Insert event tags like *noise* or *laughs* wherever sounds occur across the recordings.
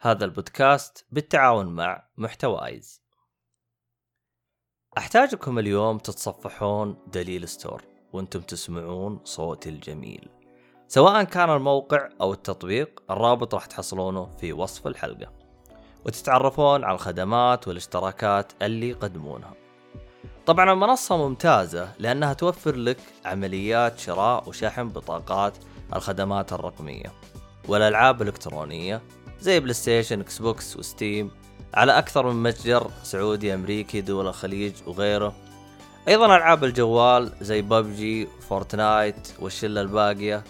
هذا البودكاست بالتعاون مع محتوى ايز. أحتاجكم اليوم تتصفحون دليل Store وأنتم تسمعون صوتي الجميل. سواء كان الموقع أو التطبيق الرابط راح تحصلونه في وصف الحلقة. وتتعرفون على الخدمات والاشتراكات اللي يقدمونها. طبعا المنصة ممتازة لأنها توفر لك عمليات شراء وشحن بطاقات الخدمات الرقمية والألعاب الإلكترونية زي PlayStation Xbox و Steam على أكثر من متجر سعودي أمريكي دول الخليج وغيره. أيضا ألعاب الجوال زي PUBG Fortnite والشلة الباقية.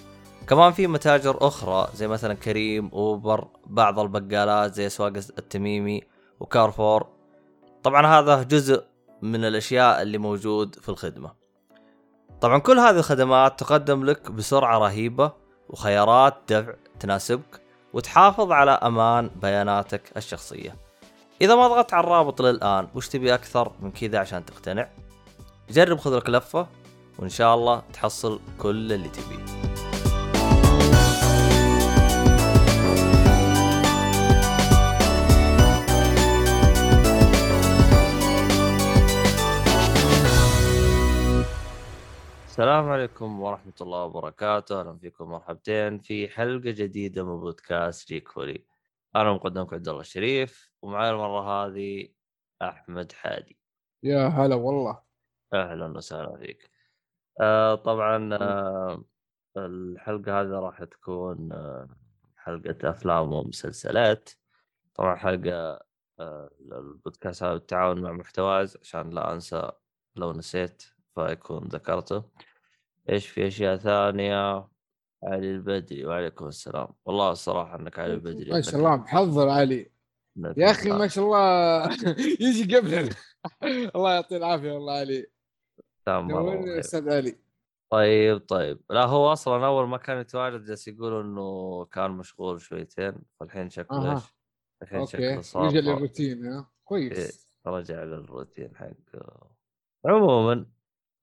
كمان في متاجر أخرى زي مثلا كريم Uber بعض البقالات زي أسواق التميمي وكارفور. طبعا هذا جزء من الأشياء اللي موجود في الخدمة. طبعا كل هذه الخدمات تقدم لك بسرعة رهيبة وخيارات دفع تناسبك. وتحافظ على أمان بياناتك الشخصية. إذا ما ضغطت على الرابط للآن وش تبي أكثر من كذا عشان تقتنع؟ جرب خذ لك لفة وإن شاء الله تحصل كل اللي تبيه. السلام عليكم ورحمة الله وبركاته، أهلا فيكم مرحبتين في حلقة جديدة من بودكاست جيك فولي. أنا مقدمكم عبد الله الشريف ومعي المرة هذه أحمد حادي. يا هلا والله. أهلا وسهلا فيك. آه طبعا آه الحلقة هذه راح تكون آه حلقة أفلام ومسلسلات. طبعا حلقة آه البودكاست هذا بالتعاون مع محتواز عشان لا أنسى لو نسيت فيكون ذكرته. إيش في أشياء ثانية؟ علي البدري وعليكم السلام. والله الصراحة إنك علي البدري ما شاء الله. محضر علي. يا أخي ما شاء الله. يجي قبلنا. *laughs* الله يعطيه العافية والله علي. تمام أستاذ علي. طيب طيب. لا هو أصلا أول ما كان يتواجد جالس يقول إنه كان مشغول شويتين فالحين شكله إيش؟ الحين شكله صار رجع للروتين كويس. إيه رجع للروتين حق عموما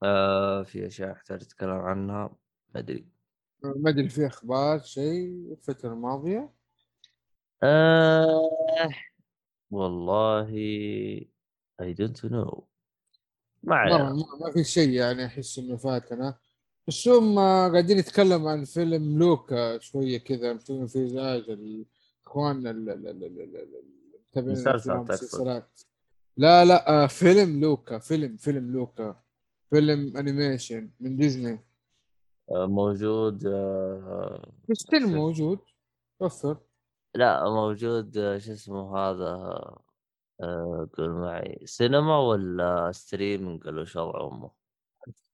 آه في أشياء أحتاج أتكلم عنها ما أدري. ما أدري في أخبار شيء الفترة الماضية؟ آه والله I don't know ما ما, ما في شيء يعني أحس إنه فاتنا. بس هم قاعدين يتكلموا عن فيلم لوكا شوية كذا فيلم في ازعاج اخواننا المسلسلات لا لا آه، فيلم لوكا فيلم فيلم لوكا. فيلم animation من ديزني. آه، موجود بس آه، فيلم موجود. توفر. لا موجود آه، شو اسمه هذا؟ قول معي. سينما ولا streaming ولا شو أمه؟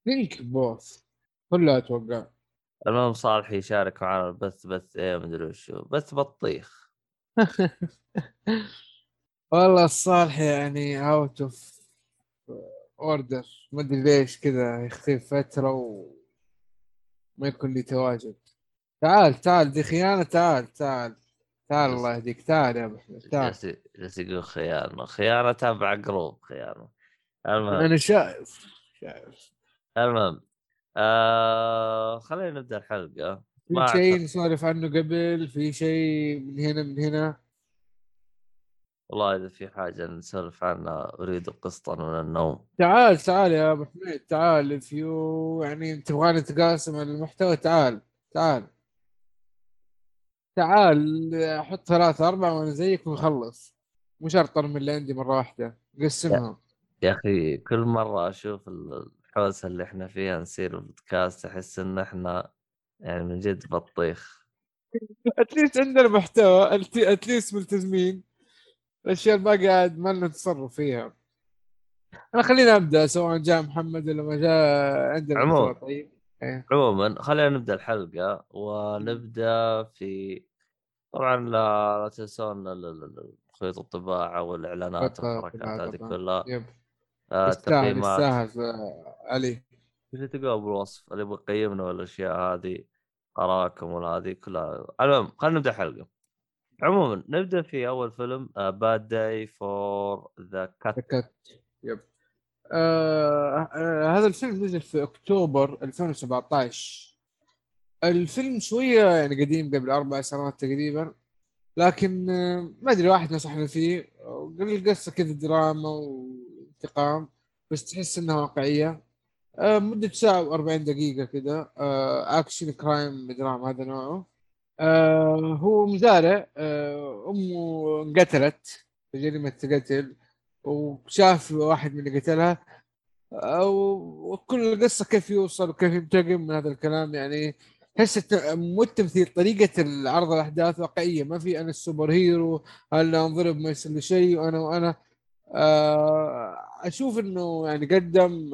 think both كلها أتوقع. المهم صالح يشارك معنا البث بث إيه مدري وشو. بث بطيخ. *laughs* *laughs* والله الصالح يعني out of order ما أدري ليش كذا يختفي فترة وما يكون لي تواجد. تعال تعال دي خيانة تعال تعال. تعال الله يهديك. تعال يا أبو احمد تعال. جالس يقول خيانة. خيانة تابع group خيانة. المهم. أنا شايف شايف. المهم. آه خلينا نبدأ الحلقة. في شيء نسولف عنه قبل؟ في شيء من هنا من هنا؟ والله إذا في حاجة نسولف عنها أريد قسطا من النوم. تعال تعال يا أبو حميد تعال. فيو يعني تبغاني نتقاسم المحتوى تعال تعال. تعال حط ثلاثة أربعة وأنا زيك ونخلص. مو شرط من اللي عندي مرة واحدة. قسمها يا أخي كل مرة أشوف الحوسة اللي إحنا فيها نصير بودكاست أحس إن إحنا يعني من جد بطيخ. اتليست عندنا محتوى اتليست ملتزمين. الأشياء الباقيه قاعد ما لنا تصرف فيها. أنا خلينا ابدا سواء جاء محمد ولا ما جاء عندنا عموما. طيب. إيه. عموما خلينا نبدأ الحلقة ونبدأ في طبعا لا, لا تنسون خيوط الطباعة والإعلانات والحركات هذه كلها. yep. آه التقييمات يستاهل علي. إيش تقول بالوصف اللي يبغى يقيمنا والأشياء هذه اراءكم وهذه كلها. المهم خلينا نبدأ الحلقة. عموما نبدأ في أول فيلم Bad Day for the Cut yep آه آه هذا الفيلم نزل في أكتوبر 2017 الفيلم شوية يعني قديم قبل أربع سنوات تقريبا. لكن آه، ما أدري واحد نصحني فيه. قال القصة كذا دراما وانتقام بس تحس إنها واقعية. آه، مدة ساعة و40 دقيقة كذا. آه، action crime drama هذا نوعه. آه، هو مزارع آه، أمه انقتلت في جريمة قتل وشاف واحد من اللي قتلها آه، وكل القصة كيف يوصل وكيف ينتقم من هذا الكلام يعني تحس مو التمثيل طريقة العرض الأحداث واقعية ما في أنا ال super hero هلا انضرب ما يصير شيء وأنا آه، أشوف إنه يعني قدم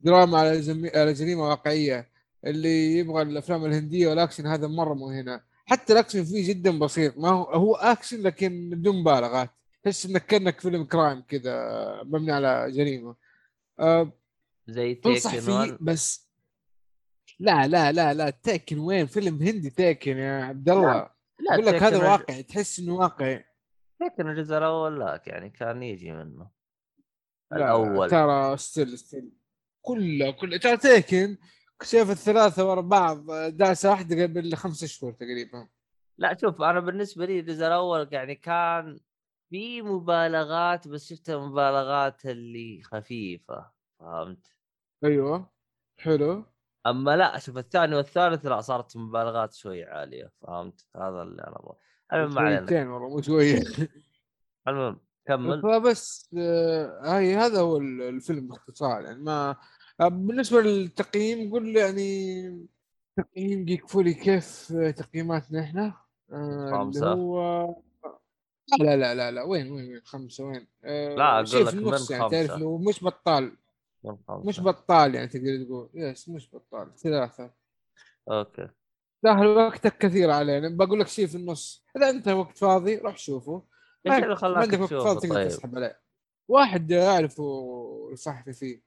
دراما على على جريمة واقعية اللي يبغى الأفلام الهندية والأكشن هذا مرة مو هنا. حتى الأكشن فيه جدا بسيط. ما هو هو أكشن لكن بدون مبالغات. تحس إنك كأنك فيلم crime كذا مبني على جريمة. أه زي Taken فيه 1 بس لا لا لا لا Taken وين؟ فيلم هندي Taken يا عبد الله. لا أقول لك هذا Taken واقعي. تحس إنه واقعي. Taken الجزء الأول لا يعني كان يجي منه. لا لا الأول. ترى still still كله كله. ترى Taken شايف الثلاثة ورا بعض داسة واحدة قبل خمس شهور تقريبا. لا شوف أنا بالنسبة لي الجزء الأول يعني كان في مبالغات بس شفت المبالغات اللي خفيفة فهمت؟ أيوه حلو. أما لا شوف الثاني والثالث لا صارت مبالغات شوي عالية فهمت؟ هذا اللي أنا ابغاه المهم ما علينا. والله مو شوية. المهم كمل. فبس آه، هاي هذا هو ال- الفيلم باختصار يعني ما آه، بالنسبة للتقييم قول لي يعني تقييم جيك فولي كيف تقييماتنا إحنا؟ آه، اللي خمسة. هو لا لا لا لا وين وين وين؟ خمسة وين؟ آه، لا، شيء لك من النص يعني تعرف خمسة. لو مش بطال. من مش خمسة. بطال يعني تقدر تقول. يس مش بطال. ثلاثة. أوكي. داخل وقتك كثير علينا. بقول لك شيء في النص. إذا أنت وقت فاضي روح شوفه. إيش اللي خلاك عندك وقت تشوفه. فاضي تقدر طيب؟ تسحب عليه. واحد أعرفه صحفي فيه.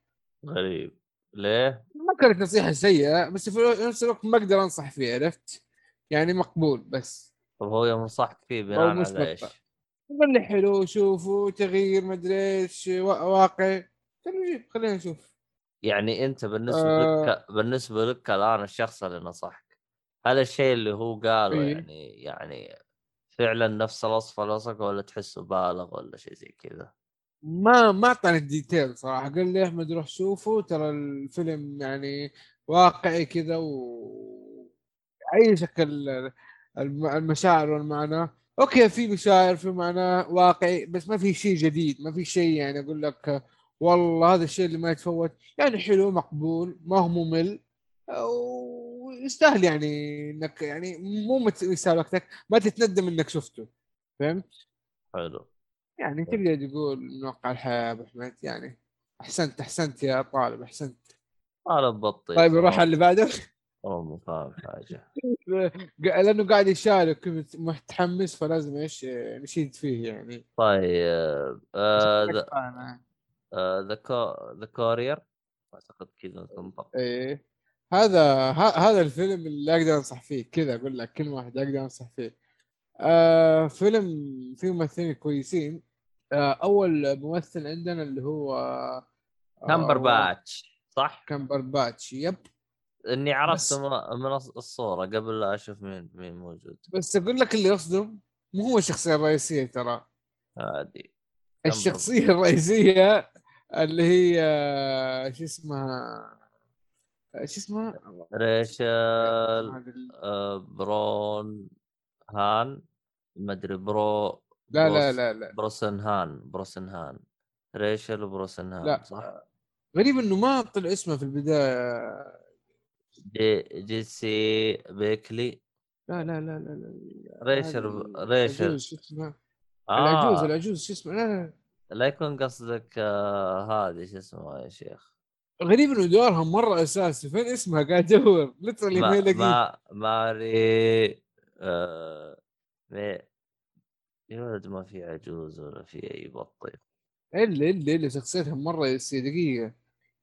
غريب. ليه؟ ما كانت نصيحة سيئة بس في نفس الوقت ما أقدر أنصح فيه عرفت يعني مقبول بس طب هو يوم نصحك فيه بناء على إيش؟ قال لي حلو شوفوا تغيير مدري إيش وا- واقع خلينا نشوف يعني أنت بالنسبة آه. لك بالنسبة لك الآن الشخص اللي نصحك هل الشيء اللي هو قاله إيه. يعني يعني فعلا نفس الوصف اللي وصفك ولا تحسه بالغ ولا شيء زي كذا؟ ما ما أعطاني ال detail صراحة. قال لي أحمد روح شوفه ترى الفيلم يعني واقعي كذا و ال- الم- المشاعر والمعنى. okay في مشاعر في معنى واقعي بس ما في شيء جديد ما في شيء يعني أقول لك والله هذا الشيء اللي ما يتفوت. يعني حلو مقبول ما هو ممل. ويستاهل يعني إنك يعني مو يستاهل وقتك ما تتندم إنك شفته. فهمت؟ حلو. يعني تقدر تقول من واقع الحياة يا أبو أحمد يعني أحسنت أحسنت يا طالب أحسنت. أنا ببطيء طيب نروح على اللي بعده؟ والله فاهم حاجة. *laughs* لأنه قاعد يشارك متحمس فلازم إيش نشيد فيه يعني. طيب آه، the. آه، the cou- The Courier. أعتقد كذا تنطق إيه. هذا هذا الفيلم اللي أقدر أنصح فيه كذا أقول لك كلمه واحدة أقدر أنصح فيه. آه فيلم فيه ممثلين كويسين. أول ممثل عندنا اللي هو آه كمبر باتش صح؟ كمبر باتش يب. إني عرفت بس- من من الص- الصورة قبل لا أشوف مين مين موجود. بس أقول لك اللي يصدم مو هو الشخصية الرئيسية ترى. عادي. الشخصية الرئيسية اللي هي آه، شو اسمها؟ آه، شو اسمها؟ ريشل آه، برون هان ما أدري برو لا لا بروس- لا لا. بروسن هان بروسن هان ريشل بروسن هان لا. صح؟ غريب إنه ما طلع اسمه في البداية. جي جيسي بيكلي. لا لا لا لا لا ريشل ريشل. العجوز شو اسمها؟ العجوز العجوز شو اسمه؟ لا لا لا. يكون قصدك آه هذه شو اسمه يا شيخ؟ غريب إنه دورها مرة أساسي. فين اسمها؟ قاعد أدور. ليترلي ما ما ماري آه مي يا ولد ما في عجوز ولا في أي بطيخ الا الا إلا شخصيتها مرة يسي دقيقة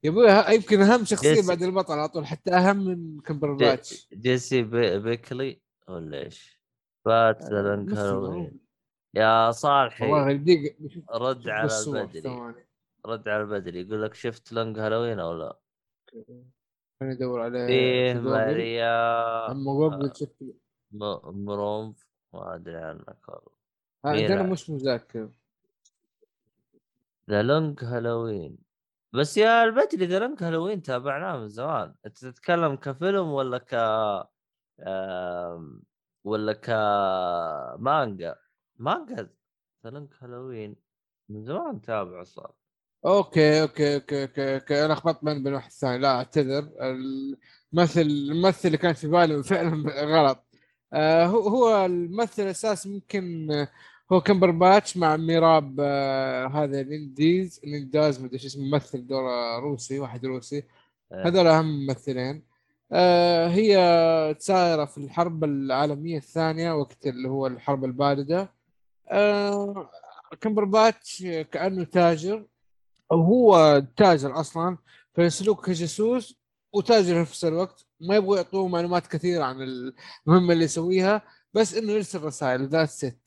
يا أبوي يمكن أهم شخصية جيسي. بعد البطل على طول حتى أهم من كمبر باتش جيسي بي- بيكلي ولا إيش؟ فات معروف. يا صالحي والله غريب دقيقة بشوف رد على البدري رد على البدري يقول لك شفت Long Halloween أو لا؟ خليني أدور عليه فيه جوجل. ماريا أما جوجل شفت م- مرومف ما أدري عنك والله آه، مين أنا ع- مش متذكر The Long Halloween. بس يا البدري The Long Halloween تابعناه من زمان. انت تتكلم كفيلم ولا ك ولا ك مانجا؟ مانجا The Long Halloween من زمان تابعه صار. okay okay okay okay, okay. أنا خبطت بين بين واحد الثاني لا اعتذر. الممثل الممثل اللي كان في بالي فعلا غلط. آه هو هو الممثل الاساسي ممكن آه، هو كمبرباتش مع ميراب آه هذا لينديز لينداز مدري إيش اسمه ممثل دور روسي واحد روسي. إيه. هذول أهم ممثلين. آه هي صايرة في الحرب العالمية الثانية وقت اللي هو الحرب الباردة. آه كمبرباتش كأنه تاجر أو هو تاجر أصلا فيرسلوه كجاسوس وتاجر في نفس الوقت. ما يبغوا يعطوه معلومات كثيرة عن المهمة اللي يسويها بس إنه يرسل رسائل that's it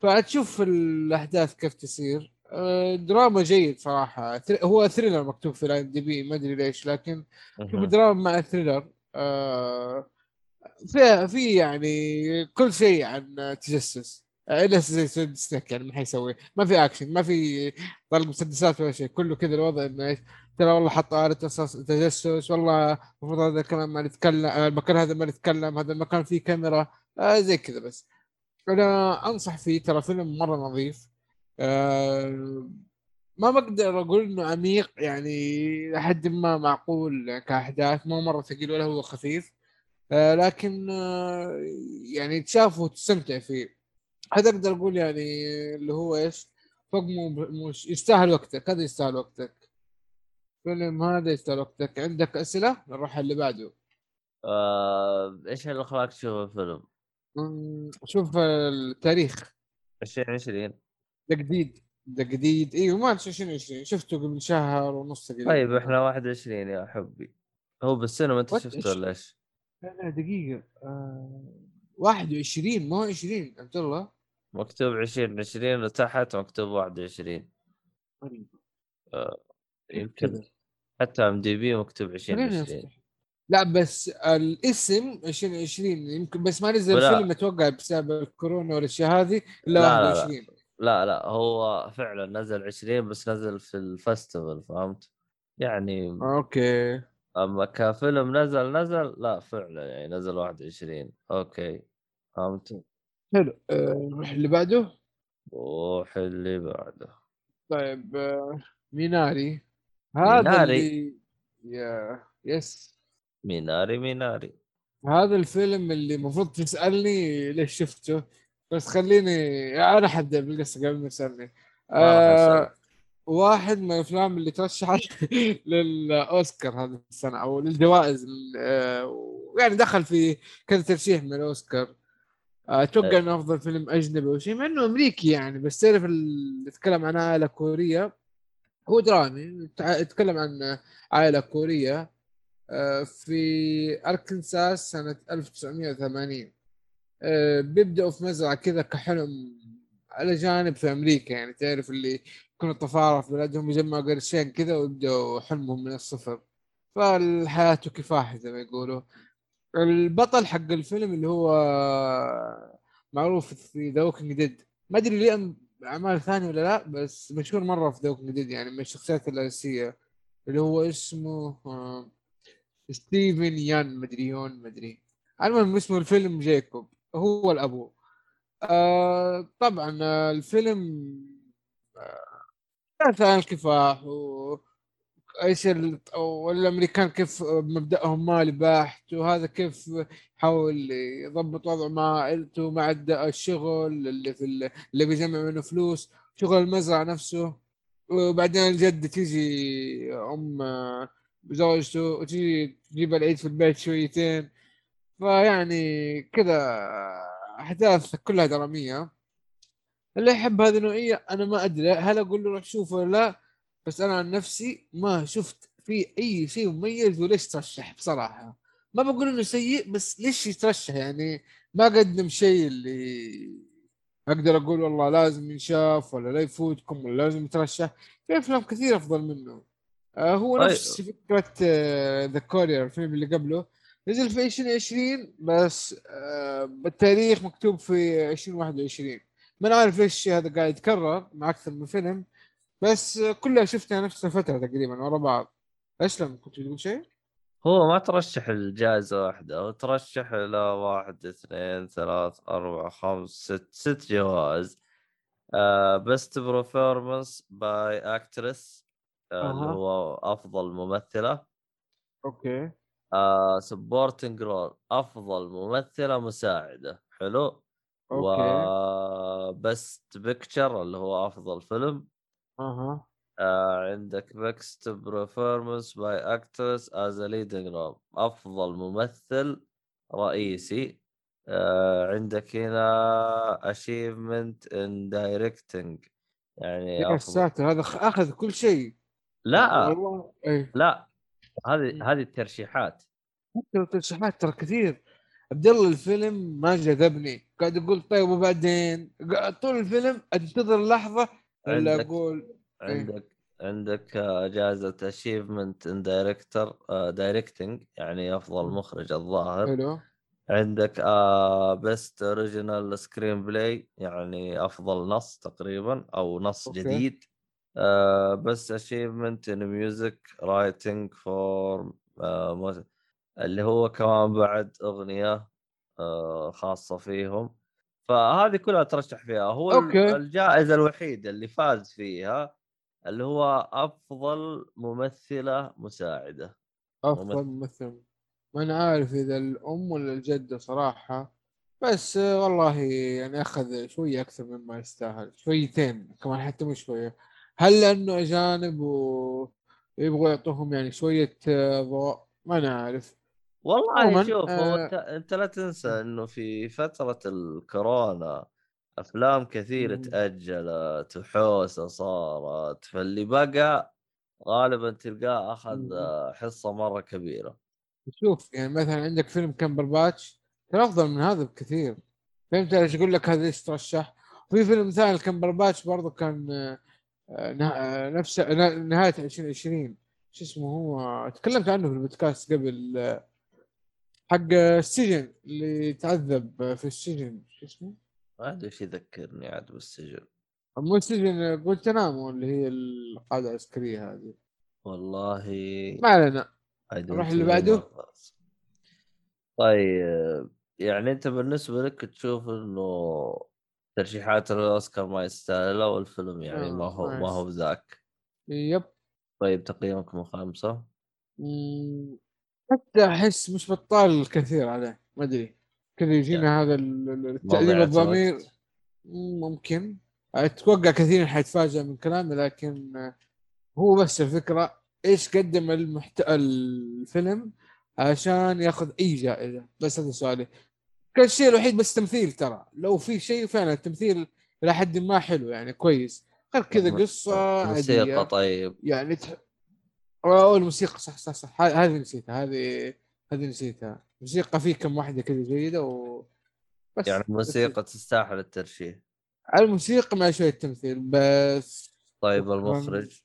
فتشوف الأحداث كيف تصير. آه، دراما جيد صراحة. هو thriller مكتوب في ال IMDb ما أدري ليش لكن شوف. دراما مع thriller آه، في في يعني كل شيء عن تجسس الا زي ستيك يعني ما حيسوي. ما في اكشن ما في طلق مسدسات ولا شيء كله كذا الوضع إنه ترى والله حط آلة تجسس. والله المفروض هذا الكلام ما نتكلم المكان هذا ما نتكلم. هذا المكان فيه كاميرا. آه زي كذا بس. أنا أنصح فيه ترى فيلم مرة نظيف. آه ما بقدر أقول إنه عميق. يعني لحد ما معقول كأحداث. مو مرة ثقيل ولا هو خفيف. آه لكن آه يعني تشاف وتستمتع فيه. هذا أقدر أقول يعني اللي هو إيش؟ فوق مو يستاهل وقتك. هذا يستاهل وقتك. فيلم هذا وقتك عندك أسئلة؟ نروح اللي بعده. آه، إيش اللي خلاك تشوف الفيلم؟ شوف التاريخ. 2020 ده جديد ده جديد أيوه ما 2020 شفته قبل شهر ونص تقريبا طيب إحنا 21 يا حبي. هو بالسينما أنت شفته؟ ولا إيش؟ لا دقيقة. آه... 21 ما هو 20 عبد الله؟ مكتوب 2020 وتحت مكتوب 21 غريب. يمكن كذا. حتى إم دي بي مكتوب خليني 2020 افتح لا بس الاسم 2020 يمكن بس ما نزل ولا- الفيلم أتوقع بسبب الكورونا والأشياء هذه إلا لا، لا، لا. 21 لا لا هو فعلا نزل 20 بس نزل في ال festival فهمت؟ يعني okay. أما كفيلم نزل نزل لا فعلا يعني نزل 21 okay فهمت؟ حلو. آه... نروح اللي بعده. روح اللي بعده. طيب آه... Minari. هذا Minari. اللي يا يس Minari Minari هذا الفيلم اللي المفروض تسألني ليش شفته بس خليني أنا حبدا بالقصة قبل ما راح آه أسأل. واحد من الأفلام اللي ترشحت *laughs* للأوسكار هذه السنة أو للجوائز آه يعني دخل في كذا ترشيح من الأوسكار آه، أتوقع إيه. انه أفضل فيلم أجنبي أو شيء مع إنه أمريكي يعني بس تعرف اللي يتكلم عن عائله كورية هو درامي يتكلم عن عائلة كورية آه، في أركنساس سنة 1980 آه، بيبدأوا في مزرعة كذا كحلم على جانب في أمريكا يعني تعرف اللي يكونوا طفاره في بلدهم يجمعوا قرشين كذا ويبدأوا حلمهم من الصفر. فالحياة كفاح زي ما يقولوا. البطل حق الفيلم اللي هو معروف في The Walking Dead ما أدري ليه اعمال ثانية ولا لا بس مشهور مرة في The Walking Dead يعني من الشخصيات الأساسية اللي هو اسمه آه، ستيفن يان مدري يون مدري المهم اسمه الفيلم جيكوب هو الأبو. آه طبعا الفيلم آه عن الكفاح و إيش ال... والامريكان كيف مبدأهم مالي بحت وهذا كيف يحاول يضبط وضعه مع عائلته مع الشغل اللي في ال- اللي بيجمع منه فلوس شغل المزرعة نفسه. وبعدين الجد تيجي أم زوجته وتجي تجيب العيد في البيت شويتين. فيعني كذا أحداث كلها درامية. اللي يحب هذه النوعية أنا ما أدري هل أقول له روح شوفه؟ ولا لا. بس أنا عن نفسي ما شفت فيه أي شيء مميز وليش ترشح بصراحة. ما بقول إنه سيء بس ليش يترشح؟ يعني ما قدم شيء اللي أقدر أقول والله لازم ينشاف ولا لا يفوتكم ولا لازم يترشح. في أفلام كثير أفضل منه. آه هو طيب. نفس فكرة ذا كورير الفيلم اللي قبله. نزل في 2020 بس آه بالتاريخ مكتوب في 2021 ما أنا عارف ليش هذا قاعد يتكرر مع أكثر من فيلم. بس آه، كلها شفتها نفس الفترة تقريبا ورا بعض. أسلم كنت تقول شيء؟ هو ما ترشح الجائزة واحدة هو ترشح إلى واحد اثنين ثلاث أربع خمس ست ست جوائز. Best Performance by Actress اللي. هو أفضل ممثلة. okay. Supporting Role أفضل ممثلة مساعدة. حلو. okay. و Best Picture اللي هو أفضل فيلم. أها. آه عندك Best Performance by Actor as Leading Role أفضل ممثل رئيسي. آه عندك هنا Achievement in Directing يعني يا ساتر هذا خ- أخذ كل شيء. لا. اي لا. هذه هذه الترشيحات. حتى الترشيحات ترى كثير. عبد الله الفيلم ما جذبني. قاعد أقول طيب وبعدين؟ طول الفيلم أنتظر لحظة عندك- أقول؟ إيه. عندك عندك آه، جائزة Achievement in Director Directing يعني أفضل مخرج الظاهر. حلو. عندك Best Original Screenplay يعني أفضل نص تقريبا أو نص okay. جديد. بس Achievement in Music Written for اللي هو كمان بعد أغنية آه، خاصة فيهم. فهذه كلها ترشح فيها. هو أوكي. الجائزة الوحيدة اللي فاز فيها اللي هو أفضل ممثلة مساعدة. أفضل ممثل. ما أنا عارف إذا الأم ولا الجدة صراحة بس والله يعني أخذ شوية أكثر مما يستاهل. شويتين كمان حتى مش شوية. هل لأنه أجانب ويبغوا يعطوهم يعني شوية آه، ضوء؟ ما أنا عارف. والله شوف هو آه، أنت, لا تنسى إنه في فترة الكورونا أفلام كثير مم. تأجلت وحوسة صارت فاللي بقى غالبا تلقاه أخذ حصة مرة كبيرة. شوف يعني مثلا عندك فيلم كمبر باتش ترى أفضل من هذا بكثير. فهمت؟ إيش أقول لك هذا إيش ترشح؟ في فيلم ثاني كمبر باتش برضه كان آه، آه، نفس نهاية 2020 شو اسمه هو؟ تكلمت عنه في البودكاست قبل آه، حق السجن اللي تعذب في السجن شو اسمه؟ ما ادري إيش يذكرني عاد بالسجن. مو السجن جوانتنامو اللي هي القاعدة العسكرية هذه. والله ما علينا. نروح اللي بعده؟ طيب يعني انت بالنسبة لك تشوف انه ترشيحات الأوسكار ما يستاهلها والفيلم يعني آه، ما هو ما ما هو ذاك يب. طيب تقييمك من خمسة؟ مم، حتى أحس مش بطال الكثير عليه ما أدري. كذا يجينا هذا ال- ال- التأديب مضيعة الضمير. ممكن. أتوقع كثير حيتفاجئ من كلامي لكن آه، هو بس الفكرة إيش قدم المحت... الفيلم عشان ياخذ أي جائزة. بس هذا سؤالي. كان الشيء الوحيد بس تمثيل ترى. لو في شيء فعلا التمثيل إلى حد ما حلو يعني كويس. غير كذا قصة موسيقى طيب. يعني تح... أوه الموسيقى صح صح صح. هذه نسيتها. هذه هذه نسيتها. موسيقى في كم واحدة كذا جيدة و بس يعني موسيقى تستاهل الترشيح. على الموسيقى مع شوية تمثيل بس طيب. المخرج؟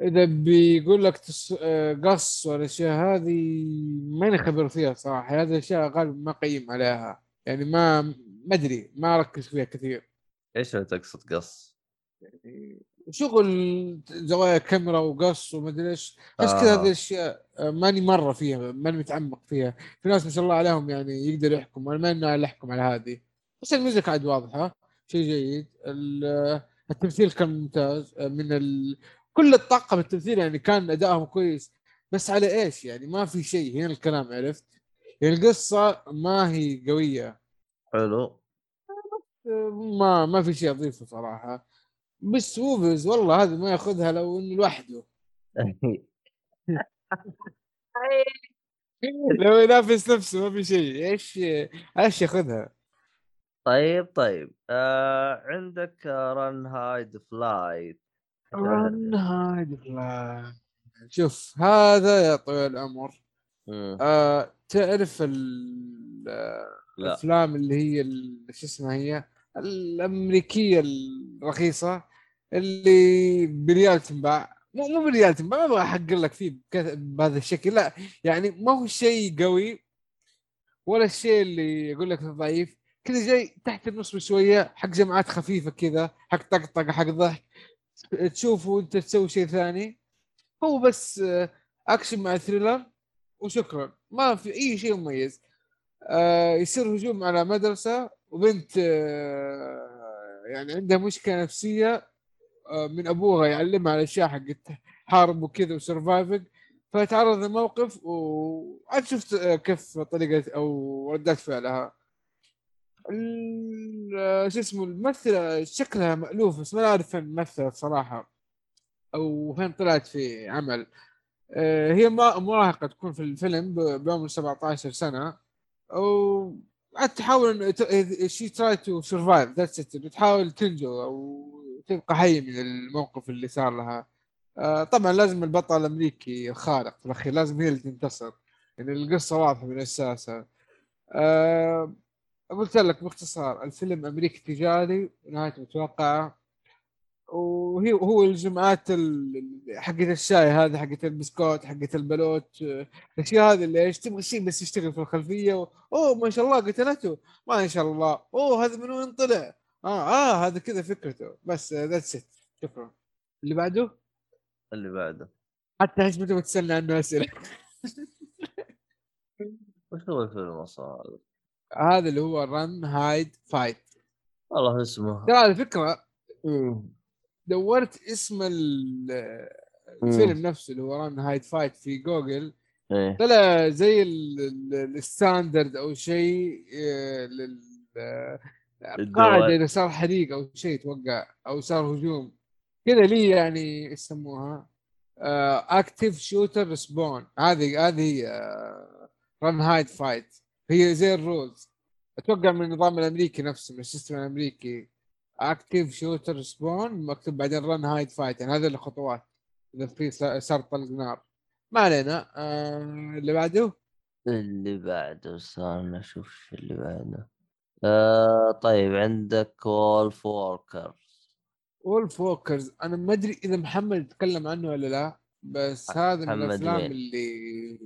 إذا بيقول لك تص... آه، قص والأشياء هذه ماني خبر فيها صراحة. هذه الأشياء غالبا ما قيم عليها. يعني ما ما أدري ما أركز فيها كثير. إيش اللي تقصد قص؟ شغل زوايا كاميرا وقص ومدري إيش بس كذا آه. هذه الأشياء آه، ماني مرة فيها ماني متعمق فيها. في ناس ما شاء الله عليهم يعني يقدروا يحكموا أنا ما اني أحكم على هذه. بس الميوزك عاد واضحة شيء جيد. ال- آه، التمثيل كان ممتاز آه، من ال... كل الطاقة بالتمثيل يعني كان أدائهم كويس. بس على إيش يعني؟ ما في شيء هنا الكلام عرفت؟ يعني القصة ما هي قوية. حلو. آه، ما ما في شيء أضيفه صراحة. بس ووفز والله هذا ما ياخذها لو إنه لوحده. *laughs* لو ينافس نفسه ما في شيء. إيش إيش ياخذها؟ طيب طيب. آه عندك Run Hide Fight Run Hide Fight. شوف هذا يا طويل العمر آه تعرف ال- آه، لا. الأفلام اللي هي ال- شو اسمها هي؟ الأمريكية الرخيصة؟ اللي بريال تنباع مو مو بالريالتي ما أبغى احقر لك فيه بهذا الشكل لا يعني ما هو شيء قوي ولا الشيء اللي يقول لك ضعيف كذا جاي تحت النص بشوية حق جمعات خفيفة كذا حق طقطقة حق ضحك تشوفه وأنت تسوي شيء ثاني. هو بس آه، اكشن مع thriller وشكرا ما في أي شيء مميز. آه، يصير هجوم على مدرسة وبنت آه، يعني عندها مشكلة نفسية آه، من أبوها يعلمها الاشياء حقت حارب وكذا و surviving فتعرض لموقف وعاد شفت آه، كيف طريقة أو ردات فعلها. آه، شو اسمه الممثلة شكلها مألوف بس ما أعرف فين مثلت صراحة. أو فين طلعت في عمل. آه، هي مراهقة تكون في الفيلم بعمر 17 سنة. أو عاد تحاول إنه she try to survive that's بتحاول تنجو أو تبقى حي من الموقف اللي صار لها. آه، طبعا لازم البطل الأمريكي الخارق في الأخير لازم هي اللي تنتصر. يعني القصة واضحة من أساسها. آه، قلت لك باختصار الفيلم أمريكي تجاري ونهايته متوقعة. وهي هو الجمعات ال- حقت الشاي هذه حقت البسكوت حقت البلوت آه، الأشياء هذه اللي إيش تبغى شيء بس يشتغل في الخلفية و... أوه ما شاء الله قتلته ما شاء الله أوه هذا من وين طلع؟ آه آه هذا كذا فكرته بس that's it شكرا. اللي بعده؟ اللي بعده. حتى إيش متى بتسالني عنه أسئلة. *laughs* وش هو الفيلم أصلا؟ هذا؟ هذا اللي هو Run Hide Fight والله اسمه. ترى على فكرة. مم. دورت اسم ال- الفيلم نفسه اللي هو Run Hide Fight في جوجل. إيه. طلع زي ال- ال- ال standard أو شيء لل الدول. قاعدة إذا صار حريق أو شيء توقع أو صار هجوم. كذا لي يعني يسموها active shooter response هذه هذه run hide fight هي زي ال rules. أتوقع من النظام الأمريكي نفسه من ال system الأمريكي. active shooter response مكتوب بعدين run hide fight يعني هذه الخطوات. إذا في صار طلق نار ما علينا. آه اللي بعده؟ اللي بعده أشوف إيش اللي بعده. آه طيب عندك Wolfwalkers Wolfwalkers أنا ما أدري إذا محمد تكلم عنه ولا لا بس هذا من الأفلام؟ اللي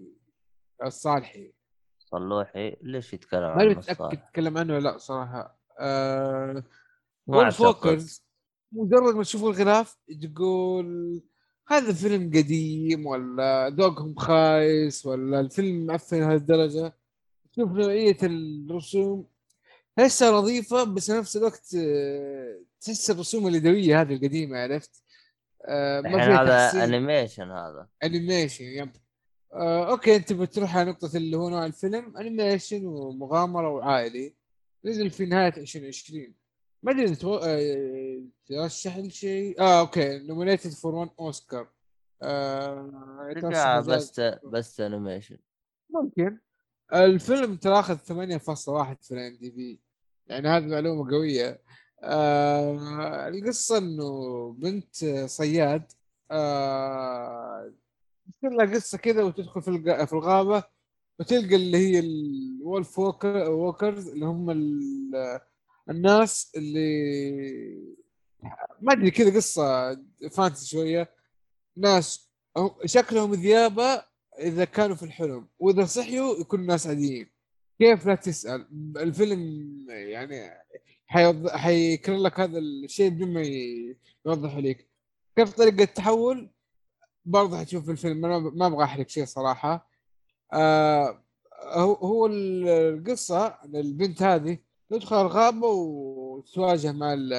الصالحي صلوحي. ليش يتكلم ما عن متاكد تكلم عنه ولا لا صراحة. آه walkers مجرد ما تشوف الغلاف تقول هذا فيلم قديم ولا ذوقهم خايس ولا الفيلم معفن لهالدرجة؟ تشوف نوعية الرسوم. تحسها نظيفة بس نفس الوقت آه، تحس الرسوم اليدوية هذه القديمة عرفت؟ آه، ما فيها هذا. انيميشن هذا. انيميشن يب. آه، okay أنت بتروح على نقطة اللي هو نوع الفيلم animation ومغامرة وعائلي. نزل في نهاية 2020 ما أدري تو- آه، ترشح لشيء آه okay. nominated for one Oscar آه بس بس animation ممكن. الفيلم ترى أخذ 8.1 في ال IMDb يعني هذه معلومة قوية. آه القصة إنه بنت صياد آه تصير لها قصة كذا وتدخل في الغ- في الغابة وتلقى اللي هي ال wolfwalker walkers اللي هم ال- الناس اللي ما أدري كذا قصة fantasy شوية. ناس هم- شكلهم ذيابة إذا كانوا في الحلم وإذا صحيوا يكونوا ناس عاديين. كيف لا تسأل؟ الفيلم يعني. حيكرر لك هذا الشيء بدون ما ي- يوضح لك كيف طريقة التحول؟ برضه حتشوف في الفيلم أنا ما أبغى أحرق شيء صراحة. آه هو هو ال- القصة البنت هذه. تدخل الغابة وتواجه مع ال-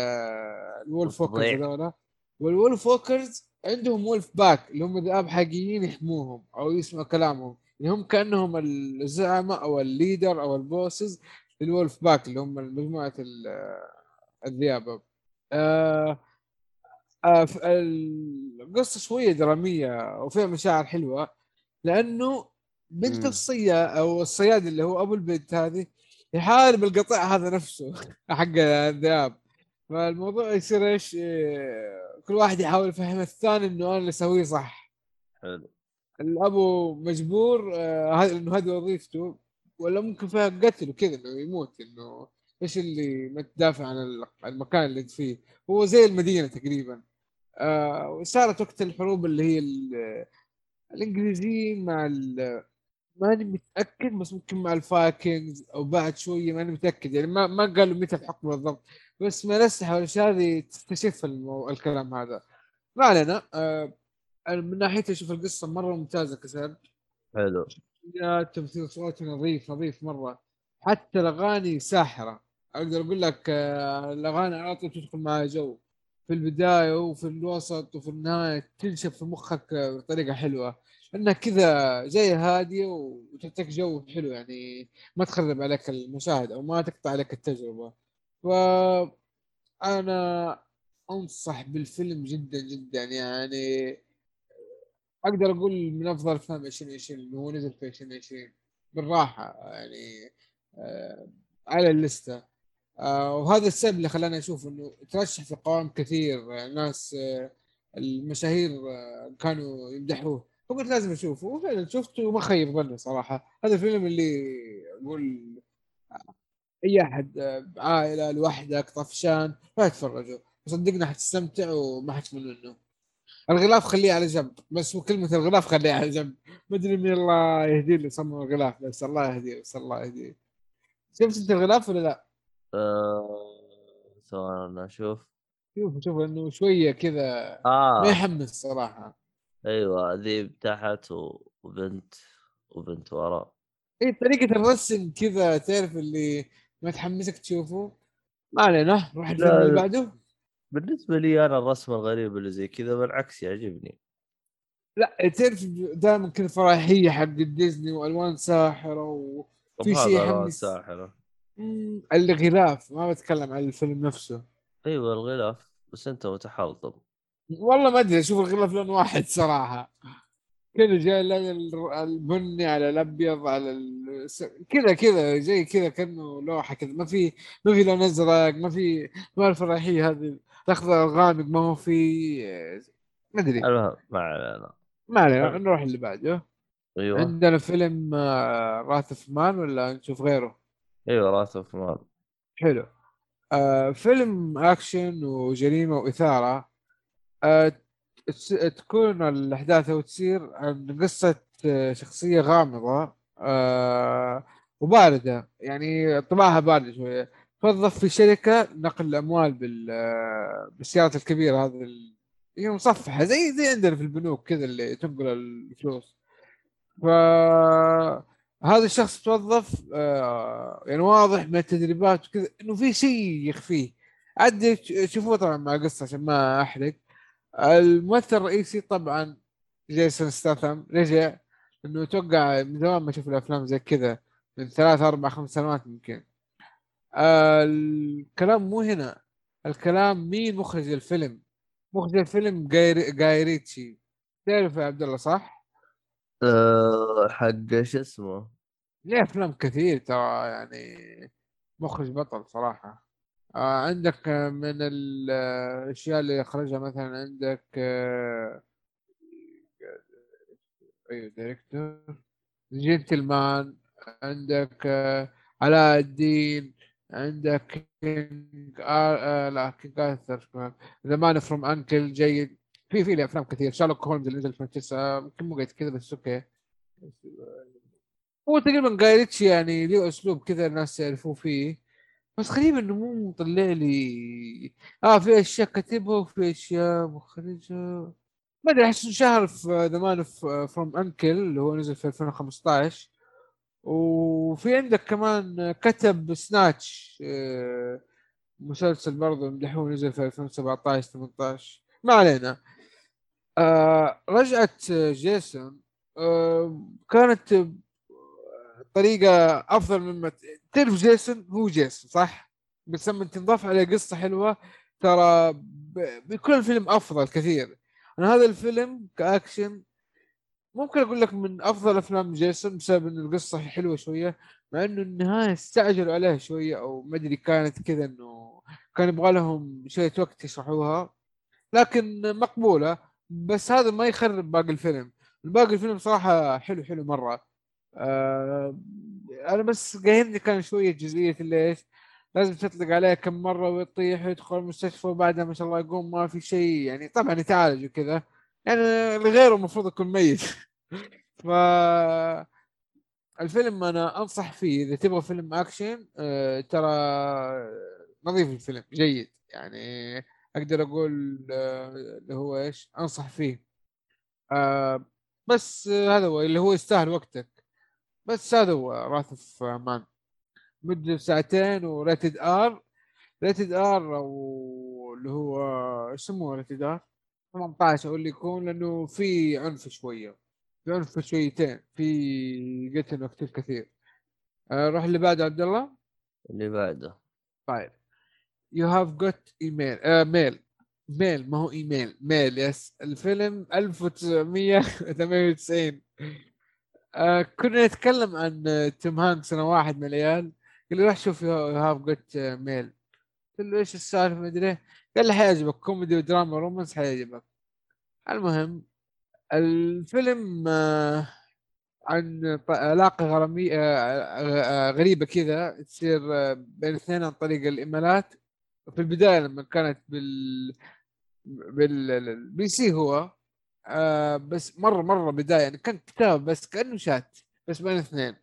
ال wolfwalkers وتضيع. هذولا وال wolfwalkers عندهم wolf pack اللي هم ذئاب حقيقيين يحموهم أو يسمعوا كلامهم يعني هم كأنهم الزعماء أو ال leader أو ال bosses لل wolf pack اللي هم مجموعة ال- الذئاب آه آه القصة شوية درامية وفيها مشاعر حلوة لأنه بنت. الصياد أو الصياد اللي هو أبو البنت هذه يحارب القطيع هذا نفسه *laughs* حق الذئاب. فالموضوع يصير إيش؟ إيه، كل واحد يحاول يفهم الثاني إنه أنا اللي أسويه صح. حلو. الأبو مجبور آه، إنه هذه وظيفته ولا ممكن فيها قتل وكذا إنه يموت إنه إيش اللي ما تدافع عن ال- المكان اللي أنت فيه. هو زي المدينة تقريبا. آه وصارت وقت الحروب اللي هي الإنجليزيين مع ماني متأكد بس ممكن مع ال Vikings أو بعد شوية ماني متأكد. يعني ما ما قالوا متى الحكم بالضبط. بس من الأسلحة والأشياء هذه تستشف المو... الكلام هذا. ما علينا. آه من ناحيتي أشوف القصة مرة ممتازة كسر. حلو. تمثيل صوت نظيف نظيف مرة. حتى الأغاني ساحرة. أقدر أقول لك آه الأغاني على طول تدخل معها جو. في البداية وفي الوسط وفي النهاية تنشف في مخك بطريقة حلوة. انها كذا جاية هادية وتعطيك جو حلو يعني ما تخرب عليك المشاهد أو ما تقطع عليك التجربة. ف أنا أنصح بالفيلم جدا جدا يعني أقدر أقول من أفضل أفلام 2020 اللي هو نزل في 2020 بالراحة يعني آه على الليستة. آه وهذا السبب اللي خلاني أشوف إنه ترشح في قوائم كثير يعني ناس آه المشاهير آه كانوا يمدحوه. فقلت لازم أشوفه. وفعلا شفته وما خيب ظني صراحة. هذا الفيلم اللي أقول أي أحد عائلة لوحدك طفشان ما تتفرجوا صدقنا حتستمتع وما حتمل منه. الغلاف خليه على جنب. بس كلمة الغلاف خليه على جنب. مدري مين الله يهديه اللي صمم الغلاف بس الله يهديه بس الله يهديه شفت أنت الغلاف ولا لا؟ أه... سواء أشوف. شوف شوف انه شوية كذا آه. ما يحمس صراحة. أيوه ذيب تحت وبنت وبنت ورا اي طريقة الرسم كذا تعرف اللي ما تحمسك تشوفه؟ ما علينا نروح الفيلم اللي بعده. بالنسبة لي أنا الرسم الغريب اللي زي كذا بالعكس يعجبني. لا تعرف دائما كذا فرحية حق ديزني وألوان ساحرة وفي شيء يحمس. ساحرة. الغلاف ما بتكلم عن الفيلم نفسه. أيوه الغلاف بس أنت متحلطم. والله ما أدري أشوف الغلاف لون واحد صراحة. كذا جاي البني على الأبيض على ال... كذا كذا جاي كذا كأنه لوحة كذا. ما في ما في لون أزرق ما في ما الفراحيه هذه الاخضر الغامق ما هو في ما أدري. المهم ما علينا. ما علينا نروح اللي بعده. أيوه. عندنا فيلم Wrath of Man ولا نشوف غيره؟ أيوه Wrath of Man حلو. آه فيلم أكشن وجريمة وإثارة. تكون الأحداث أو تصير عن قصة آه، شخصية غامضة آه وباردة. يعني طباعها باردة شوية. توظف في شركة نقل الأموال بال آه، بالسيارات الكبيرة هذه هي مصفحة زي زي عندنا في البنوك كذا اللي تنقل الفلوس. ف هذا الشخص توظف آه يعني واضح من التدريبات وكذا إنه في شيء يخفيه. عاد تشوفوه طبعا مع قصة عشان ما أحرق. الممثل الرئيسي طبعا جيسون ستاثم رجع انه أتوقع من زمان ما أشوف الأفلام زي كذا من ثلاث أربع خمس سنوات يمكن. الكلام مو هنا. الكلام مين مخرج الفيلم؟ مخرج الفيلم جايريتشي. تعرف يا عبد الله صح؟ أه حق شو اسمه؟ ليه أفلام كثير ترى يعني مخرج بطل صراحة. عندك من الاشياء اللي اخرجها مثلا عندك آه أيوه director Gentlemen عندك آه علاء الدين عندك King Ar آه لا King Arthur The Man from U.N.C.L.E. جيد. في في أفلام كثير. شارلوك هولمز اللي نزل في 2009 ممكن مو كذا بس okay. هو تقريبا Guy Ritchie يعني له أسلوب كذا الناس يعرفوه فيه. بس غريب إنه مو مطلع لي. آه في أشياء كاتبها وفي أشياء مخرجها ما أدري أحس شهر في The Man from U.N.C.L.E. اللي هو نزل في 2015 وفي عندك كمان كتب Snatch آه، مسلسل برضه مدحون نزل في 2017 18 ما علينا. آه رجعت جيسون. آه كانت طريقة أفضل مما تعرف جيسون؟ هو جيسون صح؟ بس لما تنضاف عليه قصة حلوة. ترى بيكون الفيلم أفضل كثير. أنا هذا الفيلم كأكشن ممكن أقول لك من أفضل أفلام جيسون بسبب إن القصة حلوة شوية مع إنه النهاية استعجلوا عليها شوية أو ما أدري كانت كذا إنه كان يبغى لهم شوية وقت يشرحوها. لكن مقبولة بس هذا ما يخرب باقي الفيلم. باقي الفيلم صراحة حلو حلو مرة. آه أنا بس قاهرني كان شوية جزئية اللي إيش لازم تطلق عليه كم مرة ويطيح ويدخل المستشفى وبعدها ما شاء الله يقوم ما في شيء يعني طبعا يتعالج وكذا. يعني اللي غيره المفروض يكون ميت. *laughs* ف الفيلم أنا أنصح فيه إذا تبغى فيلم أكشن آه ترى نظيف الفيلم جيد. يعني أقدر أقول آه اللي هو إيش أنصح فيه. آه بس هذا هو اللي هو يستاهل وقتك بس هذا هو Wrath of Man. مدة ساعتين و rated R rated R أو اللي هو إيش يسموه rated R 18 أو اللي يكون لأنه في عنف شوية. في عنف شويتين. في قتل مقتول كثير. نروح اللي بعده عبد الله. اللي بعده. طيب. You have got email mail mail ما هو email mail yes الفيلم 1998 آه كنا نتكلم عن توم هانكس أنا واحد من العيال. قال لي روح شوف You have got mail. قلت له إيش السالفة؟ ما أدري. قال لي حيعجبك كوميدي ودراما رومانس حيعجبك. المهم الفيلم آه عن علاقة غرامية آه غريبة كذا. تصير بين اثنين عن طريق الإيميلات. في البداية لما كانت بال بال PC هو آه بس مرة مرة بداية يعني كان كتاب بس كأنه شات بس بين اثنين.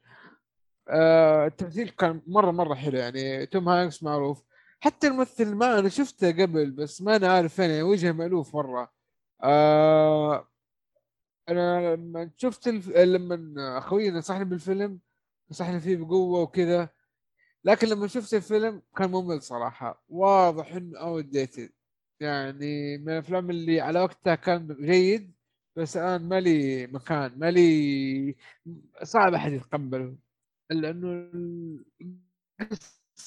آه التمثيل كان مرة مرة حلو يعني توم هانكس معروف. حتى الممثل ما أنا شفته قبل بس ما أنا عارف فين يعني وجهه مألوف مرة. آه أنا لما شفت الف... لما أخوي نصحني بالفيلم نصحني فيه بقوة وكذا لكن لما شفت الفيلم كان ممل صراحة. واضح إنه outdated يعني من الأفلام اللي على وقتها كان جيد بس الآن ما لي مكان ما لي صعب أحد يتقبله لأنه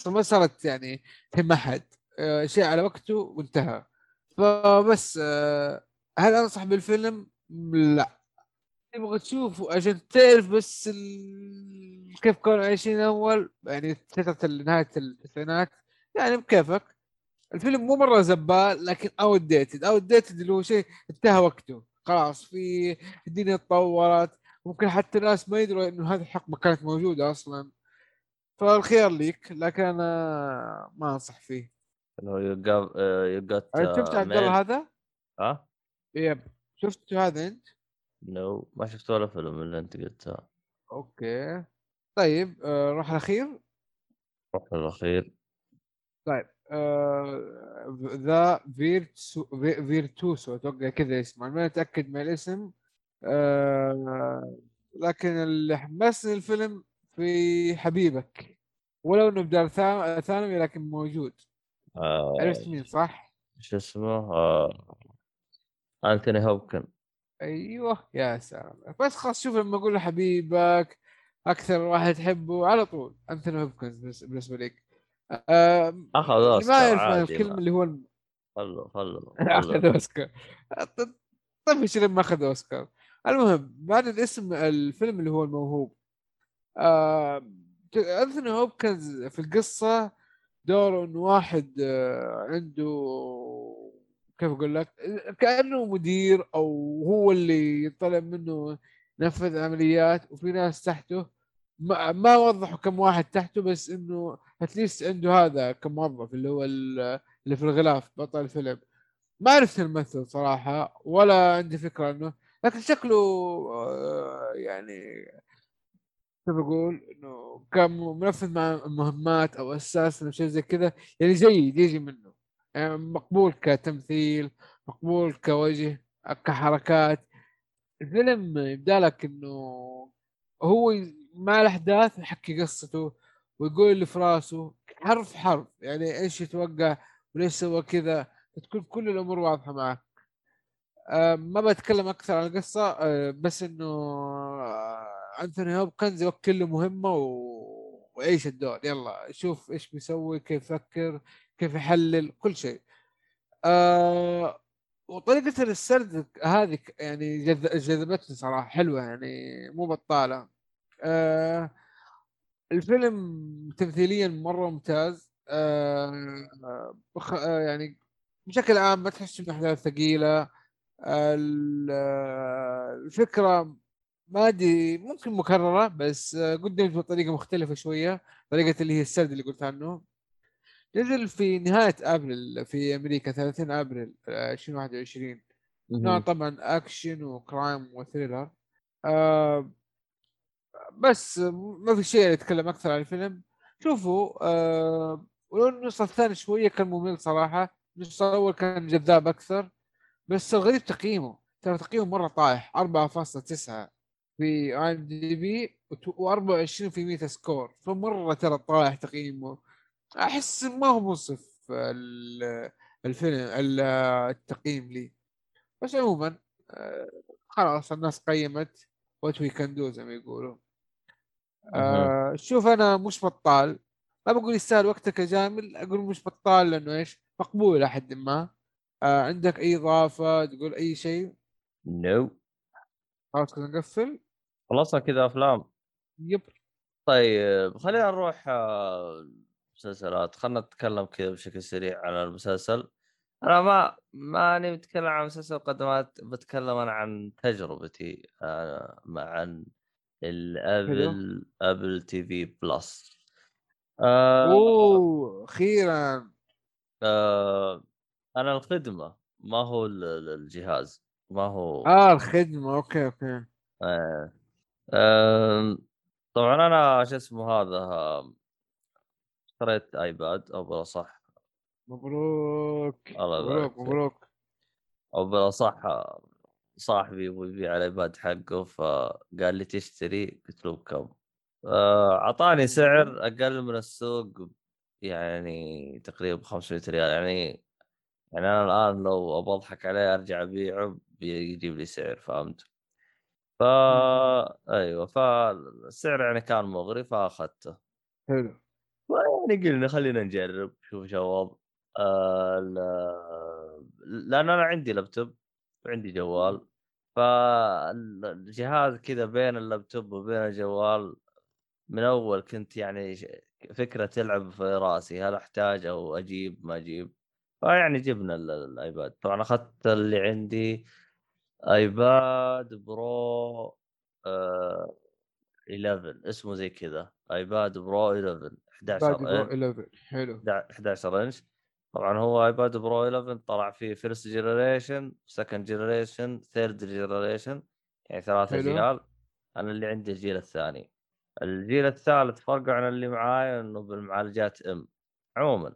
ما صارت يعني تهم أحد آه، شيء على وقته وانتهى فبس آه، هل أنصح بالفيلم؟ لا تبغى تشوف عشان تعرف بس. كيف كانوا عايشين اول يعني فترة نهايه التسعينات يعني بكيفك الفيلم مو مرة زبال لكن outdated outdated اللي هو شيء انتهى وقته. خلاص في الدنيا تطورت. ممكن حتى الناس ما يدروا إنه هذه الحقبه كانت موجودة أصلا. فالخير ليك لكن أنا ما أنصح فيه. إنه يو جت شفت عبد الله هذا؟ ها؟ yep. شفت هذا أنت؟ no no. ما شفت ولا فيلم اللي أنت قلتها okay. طيب آه روح الأخير. روح الأخير. طيب. The Virtuoso فيرتوسو أتوقع كذا اسمه. ما أتأكد من الاسم. آه لكن اللي حمسني الفيلم في حبيبك. ولو إنه بدار ثانوي لكن موجود. آه عرفت مين صح؟ شو اسمه؟ آه أنتوني هوبكن. أيوه يا سلام. بس خلاص شوف لما أقول حبيبك أكثر واحد تحبه على طول. أنتوني هوبكنز بالنسبة لك. *laughs* اخذ اوسكار ما يعرف الكلمة اللي هو خلو خلو أخذ أوسكار. طيب إيش لما أخذ أوسكار. المهم بعد الاسم الفيلم اللي هو الموهوب آه أنثوني هوبكنز في القصة دوره انه واحد آه عنده كيف أقول لك كأنه مدير أو هو اللي يطلب منه ينفذ عمليات وفي ناس تحته ما, ما وضحوا كم واحد تحته بس إنه اتليست عنده هذا كموظف اللي هو اللي في الغلاف بطل الفيلم. ما عرفت الممثل صراحة ولا عندي فكرة عنه. لكن شكله آه، يعني كيف أقول إنه كان منفذ مع مهمات أو أساس أو شيء زي كذا. يعني جيد يجي منه. يعني مقبول كتمثيل مقبول كوجه كحركات. الفيلم يبدأ لك إنه هو مع الاحداث يحكي قصته ويقول اللي في راسه حرف حرف يعني إيش يتوقع وليش سوى كذا؟ تكون كل الأمور واضحة معك. أه ما بتكلم أكثر عن القصة أه بس إنه أه أنثوني هوبكنز يوكل له مهمة و... وعيش الدور. يلا شوف إيش بيسوي كيف يفكر كيف يحلل كل شيء. آه وطريقة السرد هذه يعني جذبتني صراحة حلوة يعني مو بطالة. آه الفيلم تمثيليا مرة ممتاز. آه آه يعني بشكل عام ما تحس إنه أحداث ثقيلة. آه الفكرة ما أدري ممكن مكررة بس قدمت بطريقة مختلفة شوية طريقة اللي هي السرد اللي قلت عنه. نزل في نهاية أبريل في أمريكا 30 أبريل آه، 2021 نوع طبعا action و crime و thriller. آه بس ما في شيء يتكلم أكثر عن الفيلم. شوفوا آه ولو النص الثاني شوية كان ممل صراحة. النص الأول كان جذاب أكثر بس الغريب تقييمه. ترى تقييمه مرة طايح 4.9 في IMDb و24 في Metascore. فمرة ترى طايح تقييمه. أحس ما هو منصف ال- الفيلم ال- التقييم لي. بس عموما آه، خلاص الناس قيمت what we can do زي ما يقولوا آه شوف أنا مش بطال. ما بقول يستاهل وقتك يا جامل أقول مش بطال لأنه إيش؟ مقبول إلى حد ما. آه عندك أي إضافة تقول أي شيء؟ no خلاص كذا نقفل. خلصنا كذا أفلام. yep. طيب خلينا نروح آه، مسلسلات. خلينا نتكلم كذا بشكل سريع عن المسلسل. أنا ما ماني بتكلم عن مسلسل قد ما بتكلم أنا عن تجربتي آه، مع ال Apple Apple TV Plus آه أوه أخيرا آه أنا الخدمة ما هو ال- ال- الجهاز ما هو آه الخدمة okay okay آه. آه. طبعا أنا شو اسمه هذا اشتريت iPad أو بالاصح مبروك الله يبارك مبروك فيك. مبروك أو بالاصح آه، صاحبي يبغى يبيع ال iPad حقه فقال لي تشتري؟ قلت له بكم؟ آه، أعطاني سعر أقل من السوق يعني تقريبا 500 ريال. يعني يعني أنا الآن لو أبغى أضحك عليه أرجع أبيعه بيجيب لي سعر فهمت؟ فا أيوه فالسعر يعني كان مغري فأخذته. حلو. يعني قلنا خلينا نجرب شوف شو الوضع آه لا- لأن أنا عندي لابتوب. وعندي جوال. فالجهاز كذا بين اللابتوب وبين الجوال من أول كنت يعني فكرة تلعب في رأسي هل أحتاج أو أجيب؟ ما أجيب. فيعني جبنا ال- ال iPad. طبعا أخذت اللي عندي iPad Pro آه 11 اسمه زي كذا. iPad Pro 11 11 بعد Pro inch. 11 حلو. 11 إنش. طبعا هو iPad Pro 11 طلع فيه first generation second generation third generation يعني ثلاث حلو. اجيال أنا اللي عندي الجيل الثاني الجيل الثالث فرق عن اللي معاي إنه بالمعالجات ام عموما.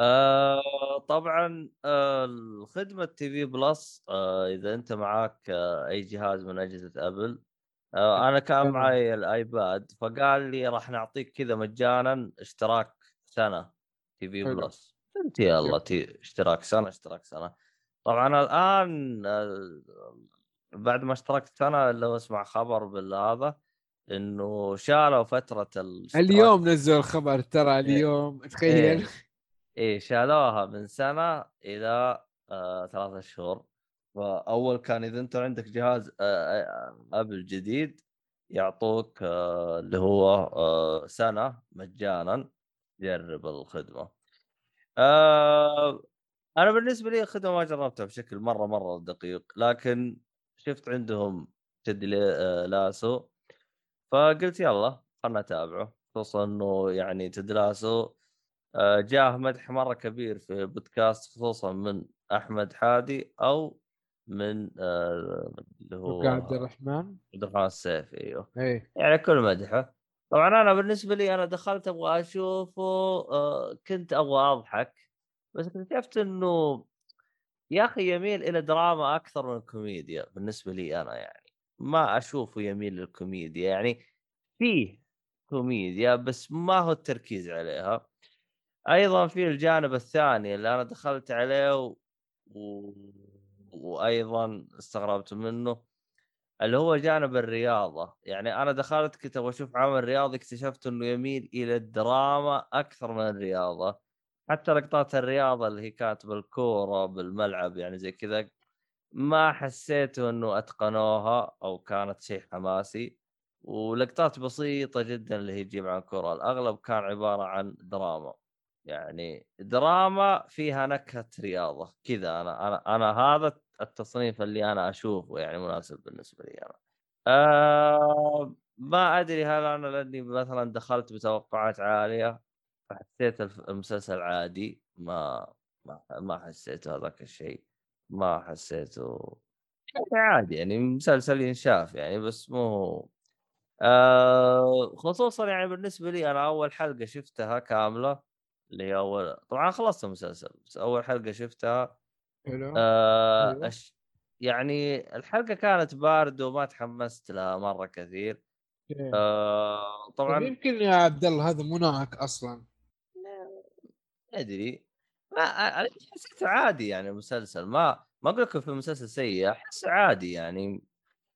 آه طبعا آه الخدمة TV Plus آه إذا أنت معاك آه أي جهاز من أجهزة Apple آه أنا كان. معي ال iPad فقال لي راح نعطيك كذا مجانا اشتراك سنة TV. Plus. قلت يلا. TV اشتراك سنة اشتراك سنة. طبعا الآن آه، بعد ما اشتركت سنة اللي هو اسمع خبر بالهذا إنه شالوا فترة الاشتراك. اليوم نزلوا الخبر ترى اليوم تخيل. إيه. إيه شالوها من سنة إلى آه ثلاثة شهور. فاول كان إذا أنت عندك جهاز آه آه ابل جديد يعطوك آه اللي هو آه سنة مجانا. جرب الخدمة. آه أنا بالنسبة لي الخدمة ما جربتها بشكل مرة مرة دقيق لكن شفت عندهم لي- آه، لاسو فقلت يلا خلنا نتابعه خصوصا إنه يعني تد لاسو آه، جاه مدح مرة كبير في بودكاست خصوصا من أحمد حادي أو من آه، اللي هو عبد الرحمن؟ عبد الرحمن السيف إيوه. إيه. يعني كل مدحه. طبعا أنا بالنسبة لي أنا دخلت أبغى أشوفه آه، كنت أبغى أضحك بس اكتشفت إنه يا أخي يميل إلى دراما أكثر من الكوميديا بالنسبة لي أنا يعني. ما أشوفه يميل للكوميديا يعني فيه كوميديا بس ما هو التركيز عليها. أيضا في الجانب الثاني اللي أنا دخلت عليه و... و... وأيضا استغربت منه اللي هو جانب الرياضة. يعني أنا دخلت كنت أبغى أشوف عمل رياضي اكتشفت إنه يميل إلى الدراما أكثر من الرياضة. حتى لقطات الرياضة اللي هي كانت بالكورة بالملعب يعني زي كذا ما حسيت إنه أتقنوها أو كانت شيء حماسي. ولقطات بسيطة جدا اللي هي تجيب عن كره الأغلب كان عبارة عن دراما. يعني دراما فيها نكهة رياضة. كذا أنا أنا أنا هذا التصنيف اللي أنا أشوفه يعني مناسب بالنسبة لي أنا. آه ما أدري هل أنا لأني مثلا دخلت بتوقعات عالية فحسيت المسلسل عادي ما ما ما حسيته هذاك الشيء ما حسيته. يعني عادي يعني مسلسل ينشاف يعني بس مو آه خصوصا يعني بالنسبة لي أنا أول حلقة شفتها كاملة اللي هي اول طبعا خلصت المسلسل بس أول حلقة شفتها حلو آه أيوة. أش... يعني الحلقة كانت بارده وما تحمست لها مرة كثير okay. آه طب طبعا يمكن يا عبد الله هذا مو نوعك أصلا ما أدري ما أنا حسيته عادي يعني المسلسل ما ما أقول لكم في مسلسل سيء أحس عادي يعني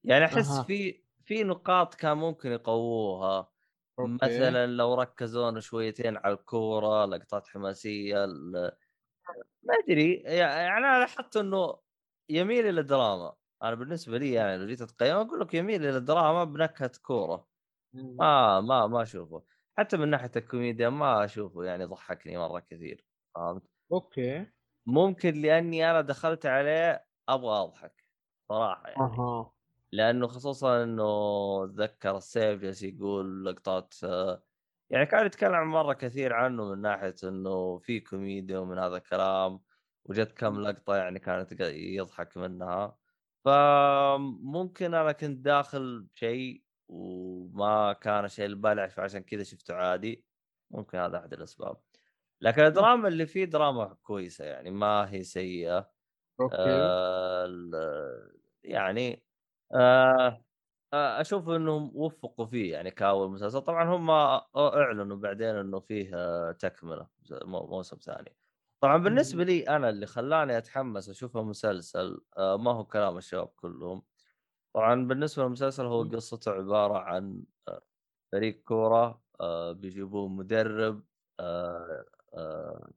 يعني أحس أها. في في نقاط كان ممكن يقووها okay. مثلا لو ركزون شويتين على الكورة لقطات حماسية ال- ما أدري يعني أنا لاحظت إنه يميل إلى الدراما. أنا بالنسبة لي يعني لو جيت أتقيم أقول لك يميل إلى الدراما بنكهة كورة. ما ما ما أشوفه. حتى من ناحية الكوميديا ما أشوفه يعني ضحكني مرة كثير. فهمت؟ okay. ممكن لأني أنا دخلت عليه أبغى أضحك صراحة يعني. أها. لأنه خصوصا إنه أتذكر السيف جالس يقول لقطات آه، يعني كان يتكلم مرة كثير عنه من ناحية إنه في كوميديا ومن هذا الكلام وجت كم لقطة يعني كانت يضحك منها. فممكن أنا كنت داخل بشيء وما كان شيء البالع فعشان كذا شفته عادي. ممكن هذا أحد الأسباب. لكن الدراما اللي فيه دراما كويسة يعني ما هي سيئة. okay. آه يعني آه، أشوف إنهم وفقوا فيه يعني كاول مسلسل طبعا هم أعلنوا بعدين إنه فيه آه، تكملة مو- موسم ثاني. طبعا بالنسبة لي أنا اللي خلاني أتحمس أشوف المسلسل آه، ما هو كلام الشباب كلهم. طبعا بالنسبة للمسلسل هو. قصته عبارة عن آه، فريق كورة آه، بيجيبون مدرب آه، آه،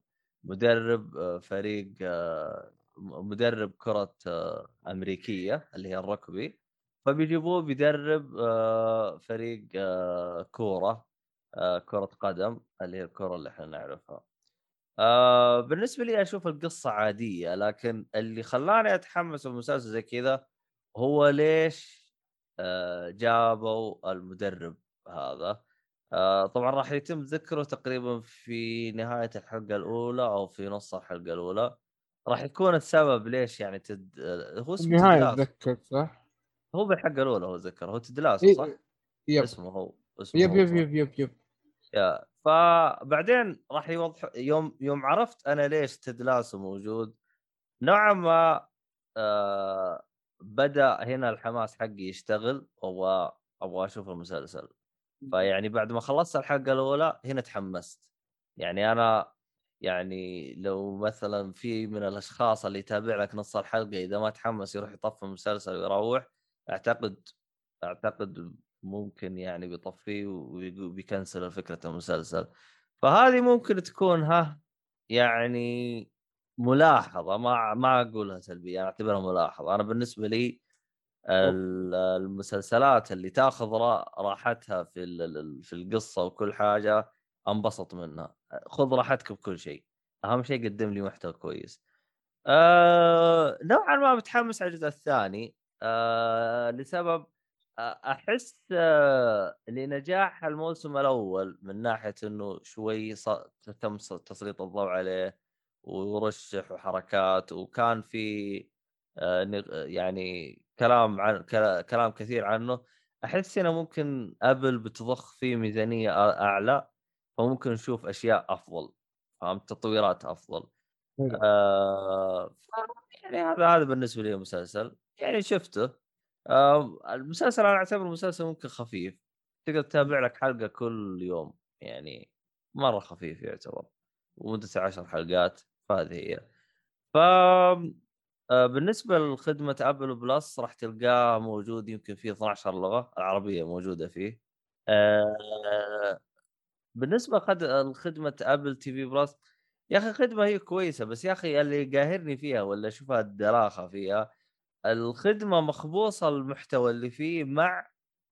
مدرب آه، فريق آه، مدرب كرة آه، أمريكية اللي هي الركبي. فبيجيبوه بيدرب آه، فريق آه، كورة آه، كرة قدم اللي هي الكرة اللي إحنا نعرفها. بالنسبة لي أشوف القصة عادية لكن اللي خلاني أتحمس المسلسل زي كذا هو ليش جابوا المدرب هذا. طبعا راح يتم ذكره تقريبا في نهاية الحلقة الأولى أو في نص الحلقة الأولى. راح يكون السبب ليش يعني تد... هو اسمه النهاية تيد لاسو أتذكر صح؟ هو بالحلقة الاولى هو ذكر هو تيد لاسو إيه، صح؟ yep. اسمه هو اسمه yep yep. yep yep yep. yeah فبعدين راح يوضح يوم يوم عرفت أنا ليش تيد لاسو موجود. نوعا ما آه بدأ هنا الحماس حقي يشتغل وأبغى أبغى أشوف المسلسل. فيعني بعد ما خلصت الحلقة الأولى هنا تحمست. يعني أنا يعني لو مثلا في من الأشخاص اللي يتابع لك نص الحلقة إذا ما تحمس يروح يطفي المسلسل ويروح أعتقد أعتقد ممكن يعني بيطفيه وبيكنسل فكره المسلسل. فهذه ممكن تكون ها يعني ملاحظة ما ما أقولها سلبية أنا أعتبرها ملاحظة. أنا بالنسبة لي ال- المسلسلات اللي تأخذ را- راحتها في في القصة وكل حاجة أنبسط منها. خذ راحتك بكل شيء. أهم شيء قدم لي محتوى كويس. أه نوعا ما متحمس على الجزء الثاني. أه لسبب آه، أحس أه لنجاح الموسم الأول من ناحية إنه شوي تم تسليط الضوء عليه ورشح وحركات وكان في آه، يعني كلام عن كلا- كلام كثير عنه. أحس هنا ممكن أبل بتضخ فيه ميزانية أعلى فممكن نشوف أشياء أفضل فهمت؟ تطويرات أفضل. آه يعني هذا هذا بالنسبة لي المسلسل يعني شفته. آه المسلسل أنا أعتبره مسلسل ممكن خفيف. تقدر تتابع لك حلقة كل يوم يعني مرة خفيف يعتبر ومدته عشر حلقات فهذه هي. ف آه، بالنسبة لخدمة أبل بلس راح تلقاه موجود يمكن فيه 12 لغة العربية موجودة فيه. آه، بالنسبة لخدمة أبل تي في بلس يا أخي خدمة هي كويسة بس يا أخي اللي قاهرني فيها ولا اشوفها الدراخة فيها الخدمة مخبوصة المحتوى اللي فيه مع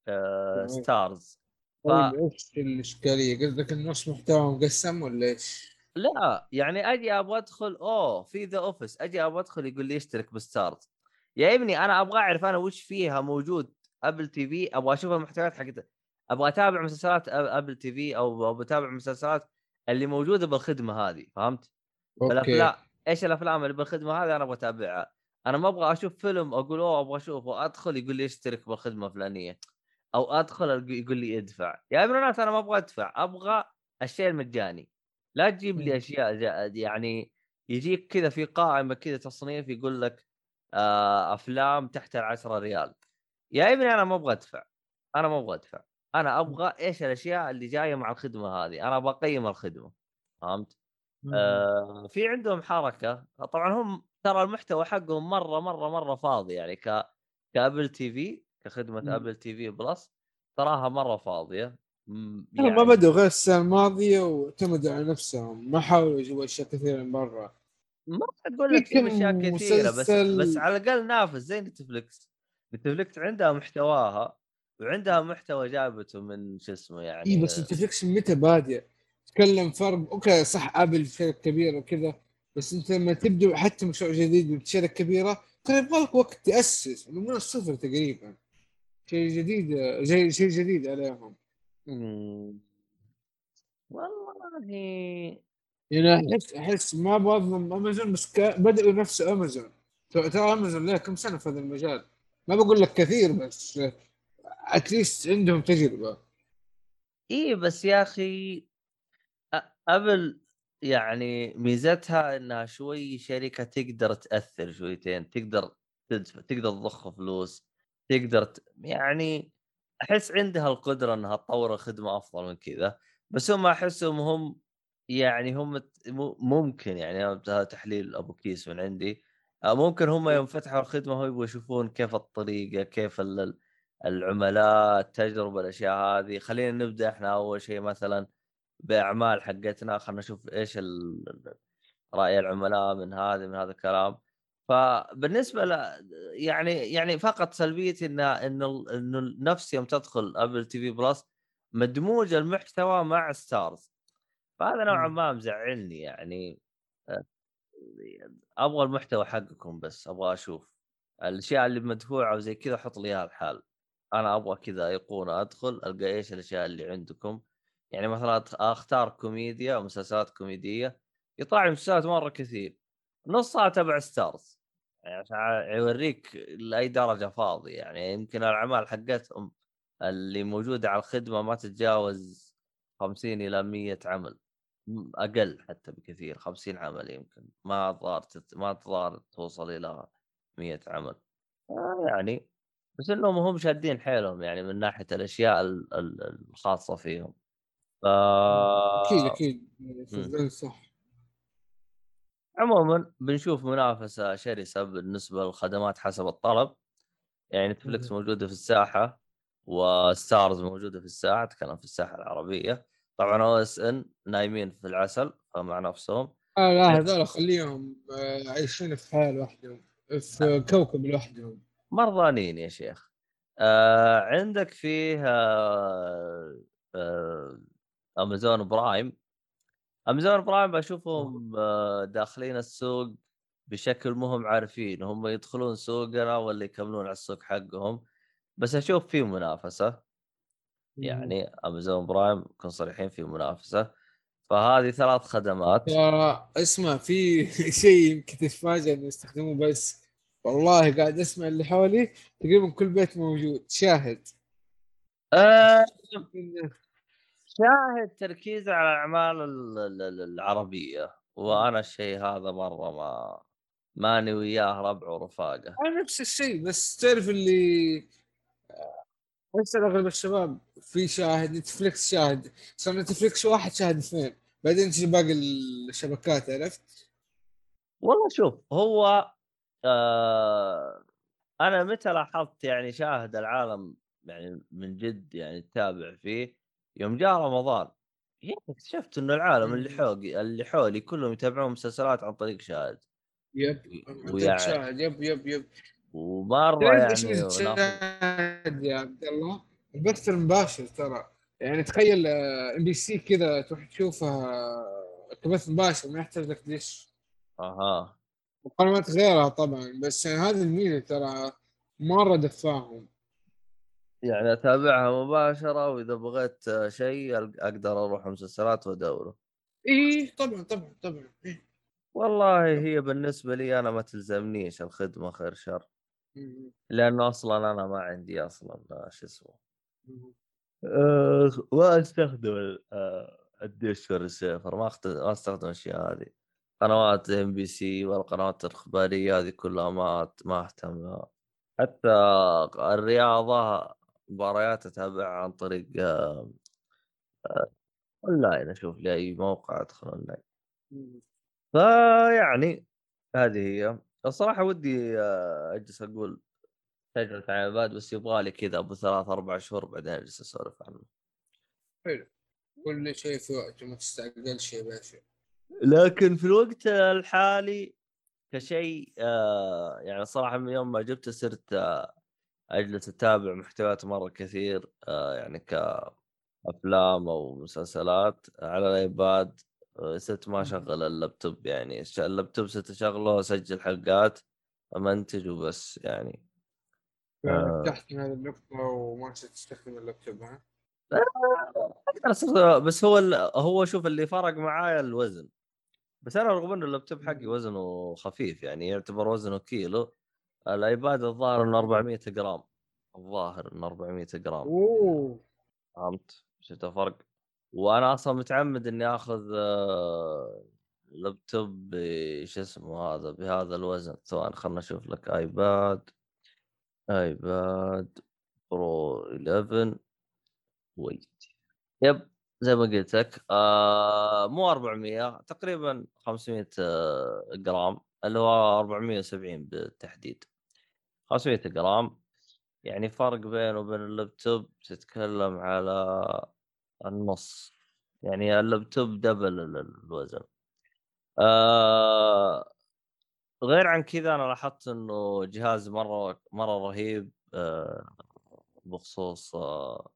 آه. ستارز. ف... طيب إيش الإشكالية؟ قصدك انه نص محتوى مقسم ولا إيش؟ لا يعني أجي أبغى أدخل أوه في The Office أجي أبغى أدخل يقول لي اشترك بستارز يا ابني أنا أبغى أعرف أنا وش فيها موجود؟ ابل تي في أبغى أشوف المحتويات حقتها أبغى أتابع مسلسلات ابل تي في أو بتابع مسلسلات اللي موجودة بالخدمة هذه. فهمت؟ okay. الافلام إيش الأفلام اللي بالخدمة هذه أنا أبغى أتابعها؟ أنا ما أبغى أشوف فيلم أقول أوه أبغى أشوفه أدخل يقول لي اشترك بالخدمة الفلانية أو أدخل يقول لي ادفع. يا ابن الناس أنا ما أبغى أدفع أبغى الشيء المجاني. لا تجيب لي. أشياء يعني يجيك كذا في قائمة كذا تصنيف يقول لك آه أفلام تحت العشرة ريال. يا ابني أنا ما أبغى أدفع أنا ما أبغى أدفع. أنا أبغى إيش الأشياء اللي جاية مع الخدمة هذه؟ أنا أبغى أقيم الخدمة فهمت؟ آه في عندهم حركة طبعا هم ترى المحتوى حقهم مرة مرة مرة فاضي يعني ك كأبل تي في كخدمة. أبل تي في بلس تراها مرة فاضية يعني ما بدوا غير السنة الماضية واعتمدوا على نفسهم ما حاولوا يجيبوا أشياء كثيرة من برا ما أقول لك في أشياء كثيرة بس بس على الأقل نافس زي نتفلكس نتفلكس عندها محتواها وعندها محتوى جابته من شو اسمه يعني اي بس نتفلكس متى بادئ؟ تكلم فرق okay صح أبل شركه كبيرة وكذا بس انت لما تبدأ حتى مشروع جديد بشركة كبيرة ترى يبغى لك وقت تأسس. من الصفر تقريبا. شيء جديد شيء شيء جديد عليهم. مم. والله. يعني أحس أحس ما بظلم أمازون بس بدأوا نفس أمازون. ترى أمازون لها كم سنة في هذا المجال؟ ما بقول لك كثير بس اتليست عندهم تجربة. إيه بس يا أخي أبل يعني ميزتها إنها شوي شركة تقدر تأثر شويتين تقدر تدفع تقدر تضخ فلوس تقدر ت... يعني أحس عندها القدرة إنها تطور الخدمة أفضل من كذا بس هم أحسهم هم يعني هم ممكن يعني هذا تحليل أبو كيس من عندي آه، ممكن هم يوم فتحوا الخدمة هم يبغوا يشوفون كيف الطريقة كيف ال- ال- العملاء التجربة الأشياء هذه خلينا نبدأ إحنا أول شيء مثلا باعمال حقتنا خلينا نشوف إيش رأي العملاء من هذا من هذا الكلام. فبالنسبة ل يعني يعني فقط سلبيتي إن انه انه نفس يوم تدخل أبل تي في بلس مدموج المحتوى مع ستارز. فهذا نوعا. ما مزعلني يعني. أبغى المحتوى حقكم بس أبغى أشوف. الأشياء اللي مدفوعة وزي كذا حط لي إياها لحال أنا أبغى كذا ايقونه أدخل ألقى إيش الأشياء اللي عندكم. يعني مثلا أختار كوميديا أو مسلسلات كوميدية يطلع لي مسلسلات مرة كثير. نصها تبع ستارز. يعني عشان يوريك لأي درجة فاضي. يعني يمكن الأعمال حقتهم اللي موجودة على الخدمة ما تتجاوز 50 إلى 100 عمل. أقل حتى بكثير 50 عمل يمكن. ما أظن تت... ما أظن توصل إلى 100 عمل. آه يعني بس إنهم هم شادين حيلهم يعني من ناحية الأشياء ال- ال- الخاصة فيهم. أكيد أكيد. فعلاً صح. عموما بنشوف منافسة شرسة بالنسبة للخدمات حسب الطلب. يعني نتفلكس. موجودة في الساحة وستارز موجودة في الساحة أتكلم في الساحة العربية. طبعا OSN نايمين في العسل مع نفسهم. آه لا هذول خليهم آه، عايشين في حياة لوحدهم في كوكب لوحدهم. مرضانين يا شيخ. آه عندك فيه آه آه امازون برايم امازون برايم بشوفهم آه داخلين السوق بشكل مهم عارفين. هم يدخلون سوقنا ولا يكملون على السوق حقهم. بس أشوف في منافسة. يعني امازون برايم نكون صريحين في منافسة. فهذه ثلاث خدمات. ترى اسمع في *laughs* شيء يمكن تتفاجئ إنه يستخدموه بس والله قاعد أسمع اللي حولي تقريبا كل بيت موجود. شاهد. آه. شاهد تركيز على الاعمال ال- ال- ال- العربية وأنا الشيء هذا مرة ما ماني وياه ربع ورفاقة. أنا نفس الشيء بس تعرف اللي أحس أغلب الشباب في شاهد نتفلكس شاهد. صار نتفلكس واحد شاهد اثنين. بعدين تجي باقي الشبكات عرفت؟ والله شوف هو آه أنا متى لاحظت يعني شاهد العالم يعني من جد يعني تتابع فيه يوم جاء رمضان اكتشفت إنه العالم اللي مم. حولي اللي حولي كلهم يتابعون مسلسلات عن طريق شاهد. يب ويعني- شاهد يب يب يب. ومرة يعني شاهد يا عبد الله؟ البث المباشر ترى. يعني تخيل ام بي سي كذا تروح تشوفها كبث مباشر ما يحتاج لك دش. أها. وقنوات غيرها طبعا بس يعني هذه الميزة ترى مرة دفاهم يعني أتابعها مباشرة وإذا بغيت شيء أقدر أروح مسلسلات وأدوره اي طبعا طبعا طبعا إيه. والله هي بالنسبة لي أنا ما تلزمنيش الخدمة خير شر مم. لأنه أصلا أنا ما عندي أصلا آه، شو اسمه مم. آه، ما أستخدم ال- آه، الدش والريسيفر ما أخت- ما أستخدم الأشياء هذه قنوات إم بي سي والقنوات الإخبارية هذه كلها ما ما أهتم لها. حتى الرياضة مباريات أتابعها عن طريق آه، أونلاين أشوف لي أي موقع أدخل أونلاين. فيعني هذه هي. الصراحة ودي آه، أجلس أقول تجربة عن العباد بس يبغى لي كذا أبو ثلاث أربع شهور بعدين أجلس أسولف عنه. حلو. كل شيء في وقته ما تستعجلش يا باشا لكن في الوقت الحالي كشيء آه يعني صراحة من يوم ما جبت صرت آه اجلس اتابع محتويات مرة كثير آه يعني كأفلام أو مسلسلات. على الآيباد آه، صرت ما أشغل اللابتوب يعني. اللابتوب صرت أشغله اسجل حلقات أمنتج وبس يعني. آه. فتحت من هذه النقطة وما تستخدم اللابتوب ها؟ بس هو ال- هو شوف اللي فرق معايا الوزن. بس أنا رغم إنه اللابتوب حقي وزنه خفيف يعني يعتبر وزنه كيلو الإيباد الظاهر إنه 400 جرام. الظاهر إنه 400 جرام. أوه. فهمت؟ شفت الفرق؟ وأنا أصلا متعمد إني آخذ آه، لابتوب شو اسمه هذا بهذا الوزن. ثواني خلنا نشوف لك. إيباد إيباد برو 11 weight yep زي ما قلت لك آه مو 400 تقريبا 500 آه، جرام اللي هو 470 بالتحديد. 500 جرام يعني فرق بينه وبين اللابتوب تتكلم على النص. يعني اللابتوب double ال- الوزن. آه غير عن كذا أنا لاحظت إنه جهاز مرة مرة رهيب. آه بخصوص آه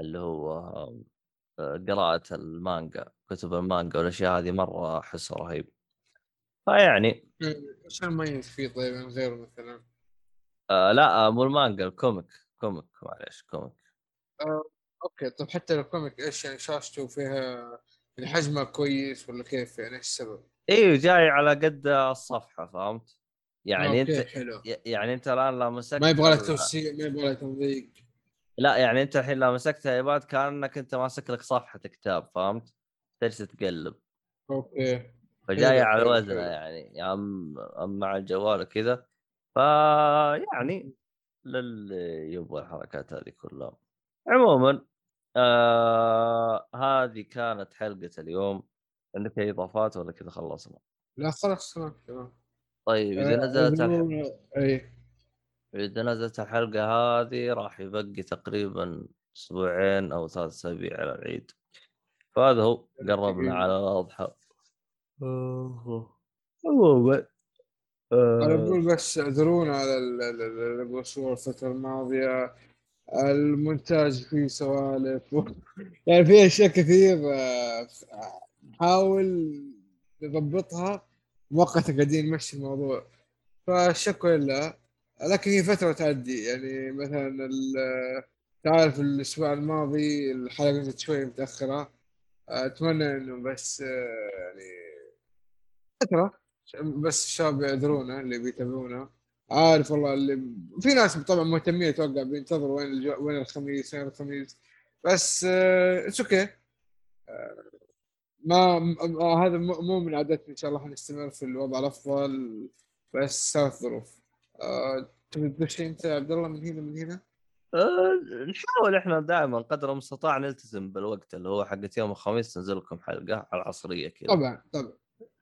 اللي هو آه قراءة المانجا كتب المانجا والأشياء هذه مرة احسه رهيب. فيعني إيش المميز فيه طيب من غيره مثلا؟ آه لا آه، مو المانجا ال comic comic معليش comic okay طب حتى ال comic إيش يعني شاشته فيها يعني حجمها كويس ولا كيف يعني إيش السبب؟ إيوه جاي على قد الصفحة فهمت؟ يعني أنت حلو يعني أنت الآن لو مسكت ما يبغى ال- توسيع ما يبغى له تنظيق لا يعني أنت الحين لو مسكت ايباد كأنك أنت ماسك لك صفحة كتاب فهمت؟ تجلس تقلب أوكي فجاي على وزنه. يعني يا أم مع الجوال وكذا فيعني للي يبغى الحركات هذه كلها. عموما آه هذه كانت حلقة اليوم. عندك أي إضافات ولا كذا خلصنا؟ لا خلاص طيب إذا آه، نزلت الح... أظن- اي إذا نزلت الحلقة هذه راح يبقي تقريبا أسبوعين أو ثلاث أسابيع على العيد. فهذا هو. قربنا على الأضحى. عموما أنا آه، بقول بس اعذرونا على ال- ال- ال- القصور الفترة الماضية المونتاج فيه سوالف و... يعني في أشياء كثير آه، نحاول نضبطها. مؤقتا قاعدين نمشي الموضوع. فالشكوى لله. لكن هي فترة تعدي يعني مثلا ال- تعرف الأسبوع الماضي الحلقة نزلت شوي متأخرة. أتمنى إنه بس آه، يعني فترة. بس الشباب يعذرونا اللي بيتابعونا عارف والله اللي في ناس طبعا مهتمين أتوقع بينتظروا وين الجو... وين الخميس وين الخميس. بس it's okay ما م- هذا مو من عادتنا إن شاء الله حنستمر في الوضع الأفضل. بس صارت ظروف آه، تبي شيء أنت يا عبد الله من هنا من هنا؟ آه، نحاول إحنا دائما قدر المستطاع نلتزم بالوقت اللي هو حق يوم الخميس تنزل لكم حلقة على العصرية كذا. طبعا طبعا.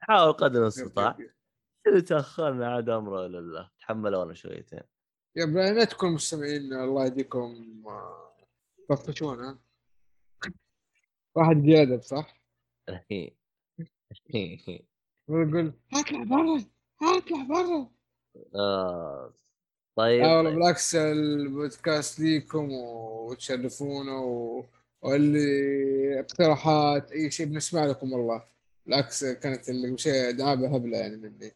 نحاول قدر المستطاع. إذا تأخرنا عاد أمره لله تحملونا شويتين. يا بناتكم المستمعين الله يهديكم. طفشونا واحد بيدب صح؟ *laughs* ويقول اطلع برا اطلع برا. آه، طيب. لا والله. بالعكس البودكاست ليكم وتشرفونا و... واللي اقتراحات أي شيء بنسمع لكم والله. بالعكس كانت اللي شيء دعابة هبلة يعني مني.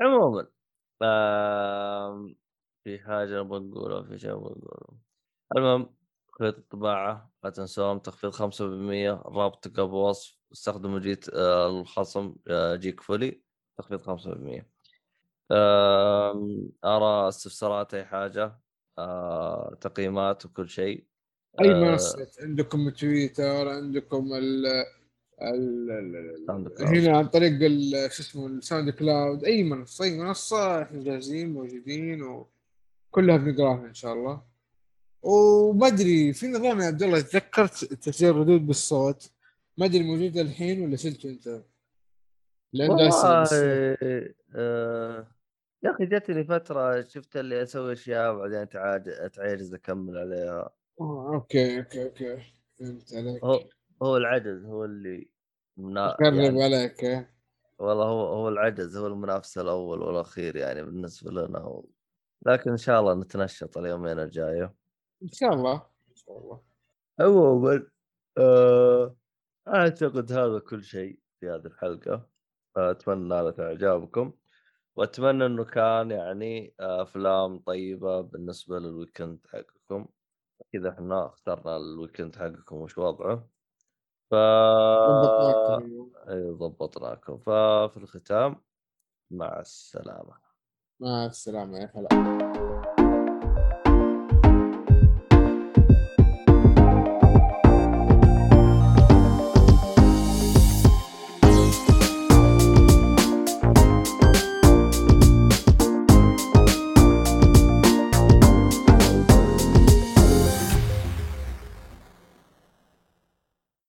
عموما آم، في حاجة أبغى نقولها في شيء أبغى نقوله المهم تخفيض الطباعة لا تنسون تخفيض 5% الرابط تلقاه بوصف استخدموا جيت آه، الخصم آه، Geekfully تخفيض 5% آم، آراء استفسارات أي حاجة آه، تقييمات وكل شيء. أي آه، منصة؟ عندكم تويتر عندكم ال هنا عن طريق شو اسمه الساوند كلاود أي منصة أي منصة إحنا جاهزين موجودين وكلها بنقراها إن شاء الله. وما أدري في نظام يا عبد الله اتذكر تسجيل ردود بالصوت؟ ما أدري موجود الحين ولا شلته أنت؟ لأن. آه، يا أخي جتني فترة شفت اللي أسوي أشياء بعدين تعاج- اتعجز أكمل عليها. آه، أوكي أوكي أوكي. فهمت عليك. هو هو العجز هو اللي منا... يعني عليك إيه. والله هو هو العجز هو المنافس الأول والأخير يعني بالنسبة لنا و... لكن إن شاء الله نتنشط اليومين الجاية. إن شاء الله إن شاء الله. عموما آه... أعتقد هذا كل شيء في هذه الحلقة. أتمنى نالت إعجابكم. وأتمنى إنه كان يعني أفلام طيبة بالنسبة لل weekend حقكم. كذا إحنا اخترنا ال weekend حقكم وش وضعه؟ ف ضبطناكم. ففي الختام مع السلامة. مع السلامة يا هلا.